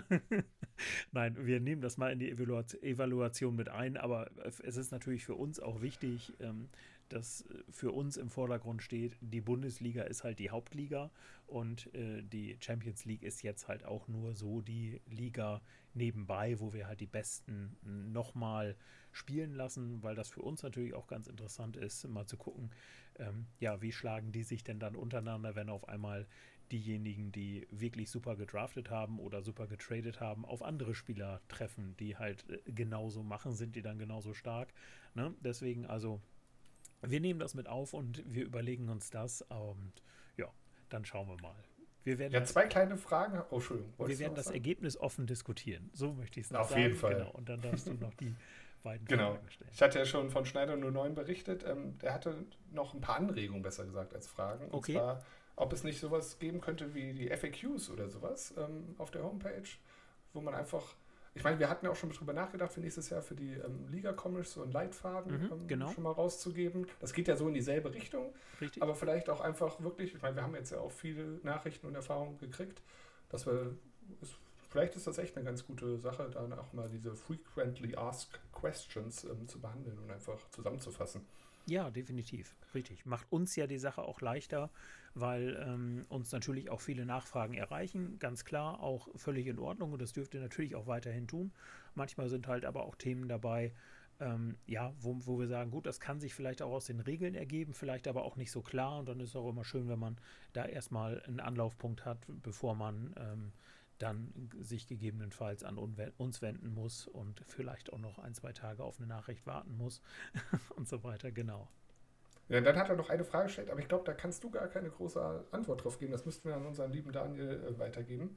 nein, wir nehmen das mal in die Evaluation mit ein, aber es ist natürlich für uns auch wichtig, ähm, dass für uns im Vordergrund steht, die Bundesliga ist halt die Hauptliga und äh, die Champions League ist jetzt halt auch nur so die Liga nebenbei, wo wir halt die Besten nochmal spielen lassen, weil das für uns natürlich auch ganz interessant ist, mal zu gucken, ähm, ja, wie schlagen die sich denn dann untereinander, wenn auf einmal diejenigen, die wirklich super gedraftet haben oder super getradet haben, auf andere Spieler treffen, die halt äh, genauso machen, sind die dann genauso stark. Ne? Deswegen also, wir nehmen das mit auf und wir überlegen uns das und ja, dann schauen wir mal. Wir werden ja, zwei kleine Fragen. Oh, Entschuldigung. Wir werden das sagen? Ergebnis offen diskutieren. So möchte ich es sagen. Auf jeden Fall. Genau. Und dann darfst du noch die beiden genau. Fragen stellen. Ich hatte ja schon von Schneider 09 berichtet. Ähm, der hatte noch ein paar Anregungen, besser gesagt, als Fragen. Und okay. zwar ob es nicht sowas geben könnte wie die FAQs oder sowas ähm, auf der Homepage, wo man einfach, ich meine, wir hatten ja auch schon drüber nachgedacht für nächstes Jahr für die ähm, Liga Commerce so einen Leitfaden mhm, ähm, genau. schon mal rauszugeben. Das geht ja so in dieselbe Richtung, Richtig. aber vielleicht auch einfach wirklich, ich meine, wir haben jetzt ja auch viele Nachrichten und Erfahrungen gekriegt, dass wir, ist, vielleicht ist das echt eine ganz gute Sache, dann auch mal diese frequently asked questions ähm, zu behandeln und einfach zusammenzufassen. Ja, definitiv. Richtig. Macht uns ja die Sache auch leichter, weil ähm, uns natürlich auch viele Nachfragen erreichen. Ganz klar, auch völlig in Ordnung und das dürft ihr natürlich auch weiterhin tun. Manchmal sind halt aber auch Themen dabei, ähm, ja, wo, wo wir sagen, gut, das kann sich vielleicht auch aus den Regeln ergeben, vielleicht aber auch nicht so klar und dann ist es auch immer schön, wenn man da erstmal einen Anlaufpunkt hat, bevor man ähm, dann sich gegebenenfalls an uns wenden muss und vielleicht auch noch ein, zwei Tage auf eine Nachricht warten muss und so weiter, genau. Ja, dann hat er noch eine Frage gestellt, aber ich glaube, da kannst du gar keine große Antwort drauf geben. Das müssten wir an unseren lieben Daniel äh, weitergeben.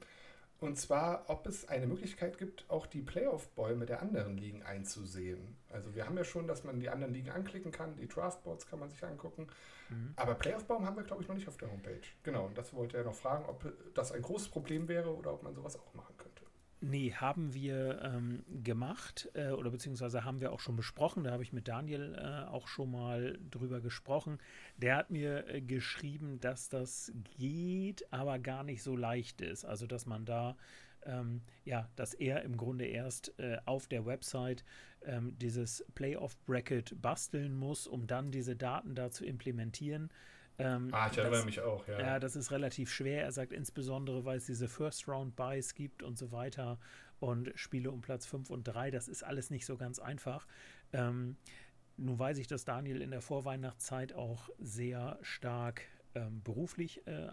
Und zwar, ob es eine Möglichkeit gibt, auch die Playoff-Bäume der anderen Ligen einzusehen. Also wir haben ja schon, dass man die anderen Ligen anklicken kann, die Draftboards kann man sich angucken. Mhm. Aber Playoff-Baum haben wir, glaube ich, noch nicht auf der Homepage. Genau, und das wollte er noch fragen, ob das ein großes Problem wäre oder ob man sowas auch machen. Nee, haben wir ähm, gemacht äh, oder beziehungsweise haben wir auch schon besprochen. Da habe ich mit Daniel äh, auch schon mal drüber gesprochen. Der hat mir äh, geschrieben, dass das geht, aber gar nicht so leicht ist. Also, dass man da, ähm, ja, dass er im Grunde erst äh, auf der Website ähm, dieses Playoff-Bracket basteln muss, um dann diese Daten da zu implementieren. Ähm, ah, ich erinnere mich auch, ja. Ja, das ist relativ schwer. Er sagt insbesondere, weil es diese First-Round-Buys gibt und so weiter und Spiele um Platz 5 und 3, das ist alles nicht so ganz einfach. Ähm, nun weiß ich, dass Daniel in der Vorweihnachtszeit auch sehr stark ähm, beruflich äh,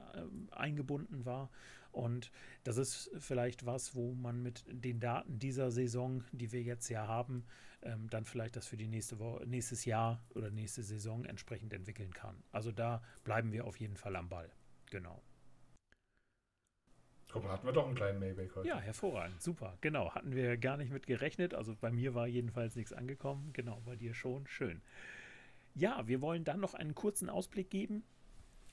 eingebunden war. Und das ist vielleicht was, wo man mit den Daten dieser Saison, die wir jetzt ja haben, ähm, dann vielleicht das für die nächste Woche, nächstes Jahr oder nächste Saison entsprechend entwickeln kann. Also da bleiben wir auf jeden Fall am Ball. Genau. Guck mal, hatten wir doch einen kleinen Maybach heute. Ja, hervorragend, super. Genau, hatten wir gar nicht mit gerechnet. Also bei mir war jedenfalls nichts angekommen. Genau, bei dir schon. Schön. Ja, wir wollen dann noch einen kurzen Ausblick geben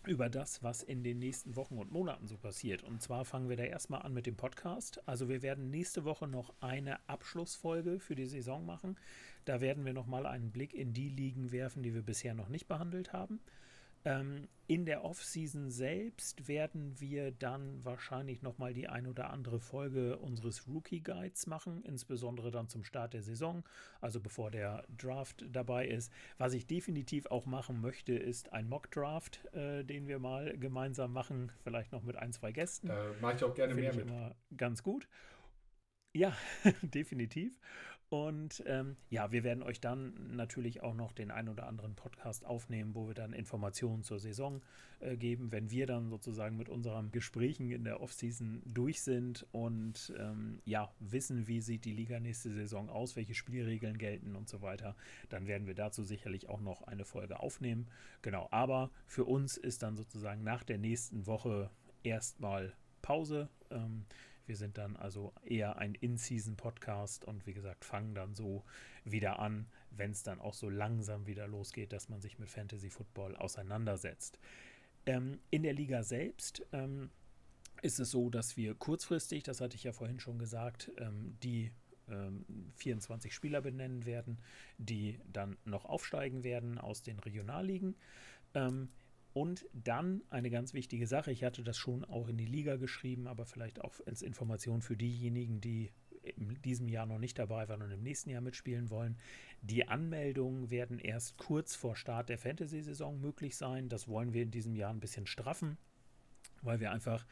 über das, was in den nächsten Wochen und Monaten so passiert. Und zwar fangen wir da erstmal an mit dem Podcast. Also wir werden nächste Woche noch eine Abschlussfolge für die Saison machen. Da werden wir nochmal einen Blick in die Ligen werfen, die wir bisher noch nicht behandelt haben. Ähm, in der Off-Season selbst werden wir dann wahrscheinlich nochmal die ein oder andere Folge unseres Rookie-Guides machen, insbesondere dann zum Start der Saison, also bevor der Draft dabei ist. Was ich definitiv auch machen möchte, ist ein Mock-Draft, äh, den wir mal gemeinsam machen, vielleicht noch mit ein, zwei Gästen. Da mache ich auch gerne Find mehr ich mit. Immer ganz gut. Ja, definitiv. Und ähm, ja, wir werden euch dann natürlich auch noch den ein oder anderen Podcast aufnehmen, wo wir dann Informationen zur Saison äh, geben, wenn wir dann sozusagen mit unseren Gesprächen in der Offseason durch sind und ähm, ja, wissen, wie sieht die Liga nächste Saison aus, welche Spielregeln gelten und so weiter. Dann werden wir dazu sicherlich auch noch eine Folge aufnehmen. Genau, aber für uns ist dann sozusagen nach der nächsten Woche erstmal Pause. Ähm, wir sind dann also eher ein In-Season-Podcast und wie gesagt, fangen dann so wieder an, wenn es dann auch so langsam wieder losgeht, dass man sich mit Fantasy Football auseinandersetzt. Ähm, in der Liga selbst ähm, ist es so, dass wir kurzfristig, das hatte ich ja vorhin schon gesagt, ähm, die 24 ähm, Spieler benennen werden, die dann noch aufsteigen werden aus den Regionalligen. Ähm, und dann eine ganz wichtige Sache, ich hatte das schon auch in die Liga geschrieben, aber vielleicht auch als Information für diejenigen, die in diesem Jahr noch nicht dabei waren und im nächsten Jahr mitspielen wollen. Die Anmeldungen werden erst kurz vor Start der Fantasy-Saison möglich sein. Das wollen wir in diesem Jahr ein bisschen straffen, weil wir einfach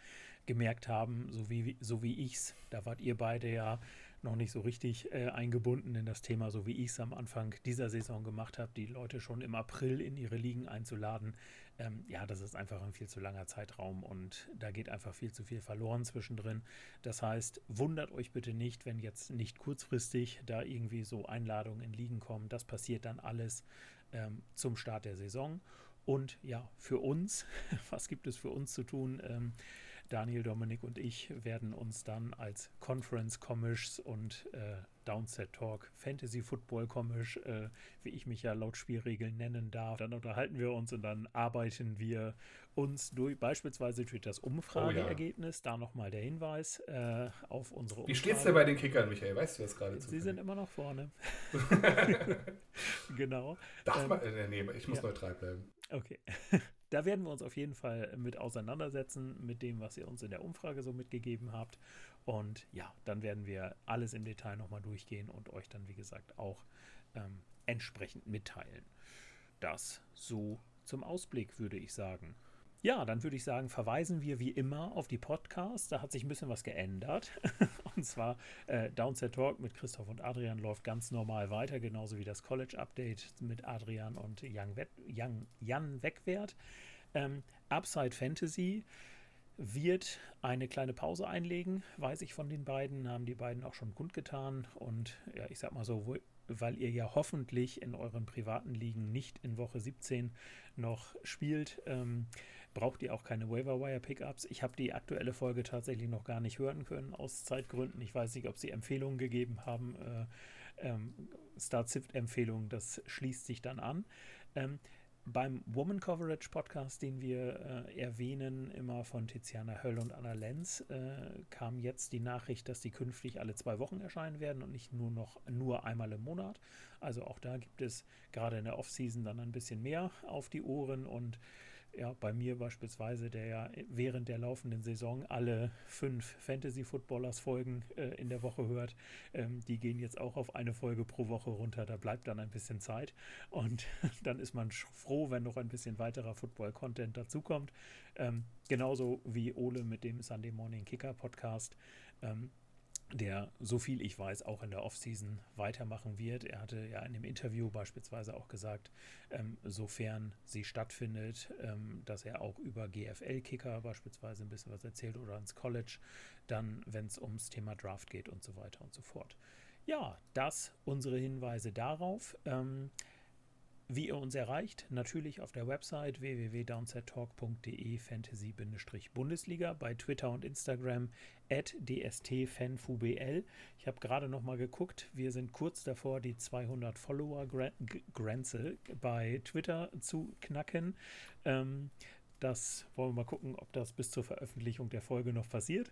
gemerkt haben, so wie, so wie ich's, da wart ihr beide ja noch nicht so richtig äh, eingebunden in das Thema, so wie ich es am Anfang dieser Saison gemacht habe, die Leute schon im April in ihre Ligen einzuladen. Ähm, ja, das ist einfach ein viel zu langer Zeitraum und da geht einfach viel zu viel verloren zwischendrin. Das heißt, wundert euch bitte nicht, wenn jetzt nicht kurzfristig da irgendwie so Einladungen in Ligen kommen. Das passiert dann alles ähm, zum Start der Saison. Und ja, für uns, was gibt es für uns zu tun? Ähm, Daniel, Dominik und ich werden uns dann als Conference Commish und äh, Downset Talk Fantasy Football Commish, äh, wie ich mich ja laut Spielregeln nennen darf, dann unterhalten wir uns und dann arbeiten wir uns durch beispielsweise durch das Umfrageergebnis, oh ja. da nochmal der Hinweis äh, auf unsere Umfrage. Wie steht's denn bei den Kickern, Michael? Weißt du das gerade? Sie sind immer noch vorne. genau. Darf ähm, man, äh, nee, ich muss ja. neutral bleiben. Okay. Da werden wir uns auf jeden Fall mit auseinandersetzen, mit dem, was ihr uns in der Umfrage so mitgegeben habt. Und ja, dann werden wir alles im Detail nochmal durchgehen und euch dann, wie gesagt, auch ähm, entsprechend mitteilen. Das so zum Ausblick, würde ich sagen. Ja, dann würde ich sagen, verweisen wir wie immer auf die Podcasts. Da hat sich ein bisschen was geändert. und zwar äh, Downset Talk mit Christoph und Adrian läuft ganz normal weiter, genauso wie das College Update mit Adrian und Jan, Wett, Jan, Jan Wegwert. Ähm, Upside Fantasy wird eine kleine Pause einlegen, weiß ich von den beiden, haben die beiden auch schon kundgetan. Und ja, ich sag mal so, weil ihr ja hoffentlich in euren privaten Ligen nicht in Woche 17 noch spielt, ähm, braucht ihr auch keine Waiver-Wire-Pickups. Ich habe die aktuelle Folge tatsächlich noch gar nicht hören können, aus Zeitgründen. Ich weiß nicht, ob sie Empfehlungen gegeben haben. Äh, ähm, Start-Sift-Empfehlungen, das schließt sich dann an. Ähm, beim Woman Coverage Podcast, den wir äh, erwähnen, immer von Tiziana Höll und Anna Lenz, äh, kam jetzt die Nachricht, dass die künftig alle zwei Wochen erscheinen werden und nicht nur noch nur einmal im Monat. Also auch da gibt es gerade in der Offseason dann ein bisschen mehr auf die Ohren und ja, bei mir beispielsweise, der ja während der laufenden Saison alle fünf Fantasy-Footballers-Folgen äh, in der Woche hört, ähm, die gehen jetzt auch auf eine Folge pro Woche runter. Da bleibt dann ein bisschen Zeit und dann ist man froh, wenn noch ein bisschen weiterer Football-Content dazukommt. Ähm, genauso wie Ole mit dem Sunday Morning Kicker Podcast. Ähm, der, so viel ich weiß, auch in der Offseason weitermachen wird. Er hatte ja in dem Interview beispielsweise auch gesagt, ähm, sofern sie stattfindet, ähm, dass er auch über GFL-Kicker beispielsweise ein bisschen was erzählt oder ins College, dann, wenn es ums Thema Draft geht und so weiter und so fort. Ja, das unsere Hinweise darauf. Ähm, wie ihr uns erreicht, natürlich auf der Website www.downsettalk.de Fantasy-Bundesliga, bei Twitter und Instagram at dstfanfubl. Ich habe gerade noch mal geguckt, wir sind kurz davor, die 200 Follower-Grenze bei Twitter zu knacken. Ähm, das wollen wir mal gucken, ob das bis zur Veröffentlichung der Folge noch passiert.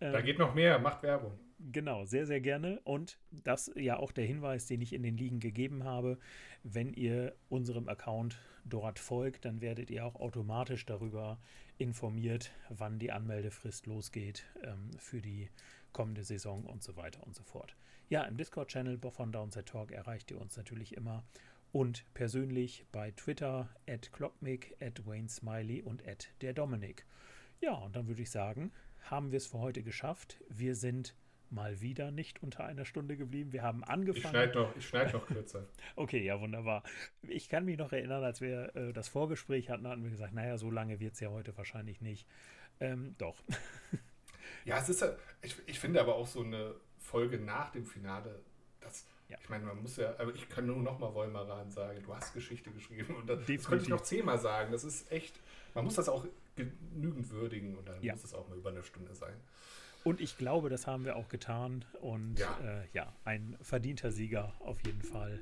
Da geht noch mehr, macht Werbung. Genau, sehr, sehr gerne. Und das ja auch der Hinweis, den ich in den Ligen gegeben habe. Wenn ihr unserem Account dort folgt, dann werdet ihr auch automatisch darüber informiert, wann die Anmeldefrist losgeht ähm, für die kommende Saison und so weiter und so fort. Ja, im Discord-Channel von Downside Talk erreicht ihr uns natürlich immer und persönlich bei Twitter at Clockmick, at Wayne Smiley und at der Dominik. Ja, und dann würde ich sagen, haben wir es für heute geschafft. Wir sind mal wieder nicht unter einer Stunde geblieben. Wir haben angefangen. Ich schneide noch, schneid noch kürzer. okay, ja, wunderbar. Ich kann mich noch erinnern, als wir äh, das Vorgespräch hatten, hatten wir gesagt, naja, so lange wird es ja heute wahrscheinlich nicht. Ähm, doch. ja, es ist ich, ich finde aber auch so eine Folge nach dem Finale, das, ja. ich meine, man muss ja, aber ich kann nur noch mal Wollmaran sagen, du hast Geschichte geschrieben und das, das könnte ich noch zehnmal sagen. Das ist echt, man muss das auch genügend würdigen und dann ja. muss es auch mal über eine Stunde sein. Und ich glaube, das haben wir auch getan. Und ja, äh, ja ein verdienter Sieger auf jeden Fall.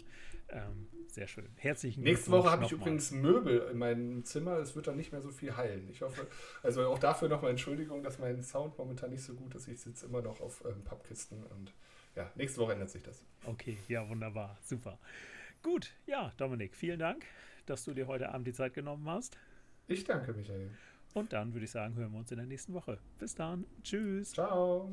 Ähm, sehr schön. Herzlichen Glückwunsch. Nächste Woche habe ich übrigens Möbel in meinem Zimmer. Es wird dann nicht mehr so viel heilen. Ich hoffe, also auch dafür nochmal Entschuldigung, dass mein Sound momentan nicht so gut ist. Ich sitze immer noch auf ähm, Pappkisten und ja, nächste Woche ändert sich das. Okay, ja, wunderbar. Super. Gut, ja, Dominik, vielen Dank, dass du dir heute Abend die Zeit genommen hast. Ich danke, Michael. Und dann würde ich sagen, hören wir uns in der nächsten Woche. Bis dann. Tschüss. Ciao.